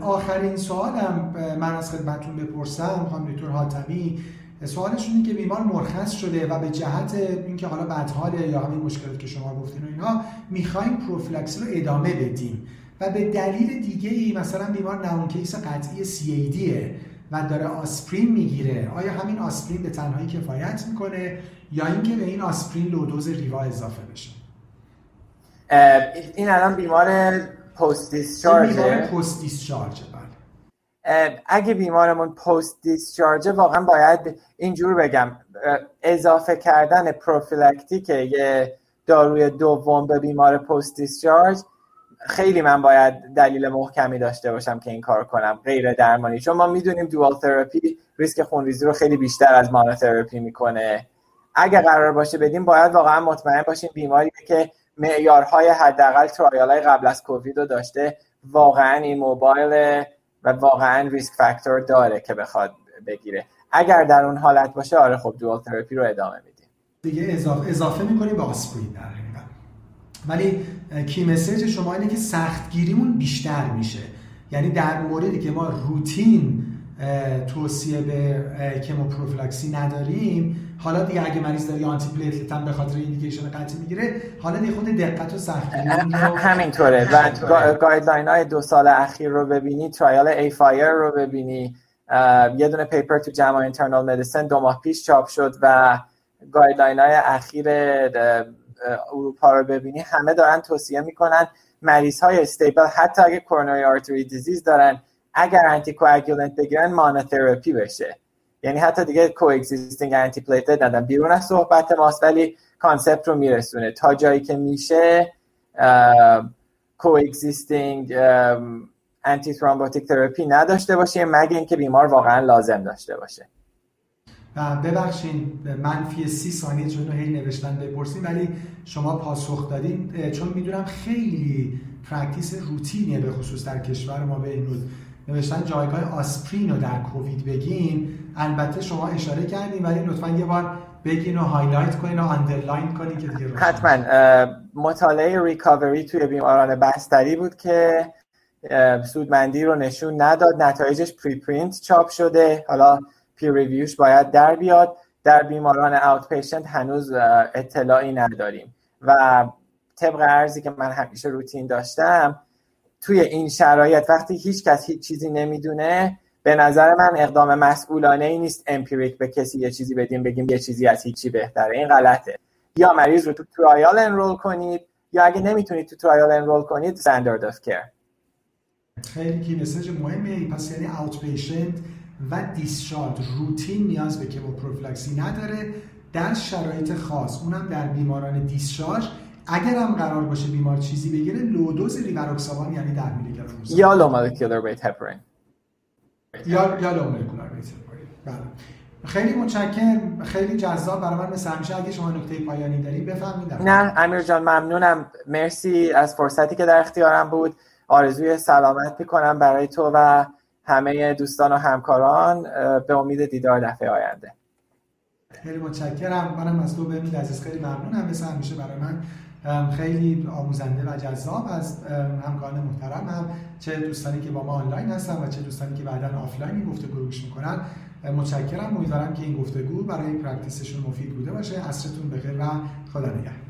آخرین سوالم من از خدمتتون بپرسم خانم دکتر حاتمی سوالشون اینه که بیمار مرخص شده و به جهت اینکه حالا بدحاله یا همین مشکلات که شما گفتین و اینا می‌خوایم پروفیلاکسی رو ادامه بدیم. و به دلیل دیگه ای مثلا بیمار known case قطعی CAD ه و داره آسپرین می‌گیره. آیا همین آسپرین به تنهایی کفایت می‌کنه یا اینکه به این آسپرین low dose ریوا اضافه بشه؟ این الان بیمار post discharge بیمار post discharge اگه بیمارمون post discharge واقعا باید اینجور بگم. اضافه کردن prophylactic یه داروی دوم به بیمار post discharge خیلی من باید دلیل محکمی داشته باشم که این کار کنم غیر درمانی. چون ما می‌دونیم dual therapy ریسک خونریزی رو خیلی بیشتر از monotherapy می‌کنه. اگر قرار باشه بدیم باید واقعا مطمئن باشیم بیماری که معیارهای حداقل trial های قبل از کووید رو داشته. واقعا immobile و واقعا risk factor داره که بخواد بگیره. اگر در اون حالت باشه آره خب dual therapy رو ادامه میدیم. دیگه اضافه, اضافه می‌کنیم به آسپرین در ولی key message شما اینه که سختگیریمون بیشتر میشه. یعنی در موردی که ما روتین توصیه به chemoprophylaxis نداریم حالا دیگه اگه مریض داره antiplatelet هم به خاطر indication قطعی می‌گیره حالا دیگه خود دقت و سختگیری همینطوره. و guideline های دو سال اخیر رو ببینی trial AFIRE رو ببینی. یه دونه paper تو JAMA Internal Medicine دو ماه پیش چاپ شد و guideline های اخیر اروپا رو ببینی همه دارن توصیه می‌کنن مریض های stable حتی اگه coronary artery disease دارن اگر anticoagulant بگیرن monotherapy بشه. یعنی حتی دیگه coexisting antiplatelet ندن بیرون از صحبت ماست ولی concept رو میرسونه. تا جایی که میشه coexisting antithrombotic therapy نداشته باشه مگه اینکه بیمار واقعا لازم داشته باشه. و ببخشید منفی سی ثانیه چون هی نوشتن بپرسیم ولی شما پاسخ دادین. چون می‌دونم خیلی practice روتینیه به خصوص در کشور ما به این نوشتن جایگاه آسپرین رو در کووید بگین. البته شما اشاره کردین ولی لطفا یه بار بگین و highlight کنین و underline کنین که دیگه حتما. مطالعه RECOVERY توی بیماران بستری بود که سودمندی رو نشون نداد. نتایجش preprint چاپ شده. حالا peer review ش باید در بیاد. در بیماران outpatient هنوز اطلاعی نداریم. و طبق عرضی که من همیشه روتین داشتم توی این شرایط وقتی هیچ کس هیچ چیزی نمی‌دونه به نظر من اقدام مسئولانه ای نیست empiric به کسی یه چیزی بدیم بگیم یه چیزی از هیچی بهتره. این غلطه. یا مریض رو تو trial enroll کنید یا اگه نمی‌تونید تو trial enroll کنید standard of care خیلی key message مهمه پس یعنی outpatient و discharge روتین نیاز به chemoprophylaxis نداره. در شرایط خاص اونم در بیماران discharge. اگر هم قرار باشه بیمار چیزی بگیره low dose ریواروکسابان یعنی 10 میلی گرم یا low molecular weight heparin. یا یا low molecular weight heparin. بله. خیلی متشکرم. خیلی جذاب. برای من مثل همیشه اگه شما نکته پایانی داری بفرمایید. نه امیر جان ممنونم. مرسی از فرصتی که در اختیارم بود. آرزوی سلامت می‌کنم برای تو و همه دوستان و همکاران به امید دیدار دفعه آینده. خیلی متشکرم. منم از تو ببینید عزیز خیلی ممنونم. مثل همیشه برای من خیلی آموزنده و جذاب از همکاران محترم هم. چه دوستانی که با ما آنلاین هستن و چه دوستانی که بعدا آفلاین این گفته گروش می‌کنن متشکرم. امیدوارم که این گفتگو برای پرکتیسشون مفید بوده باشه. عصرتون بخیر و خدا نگهدار.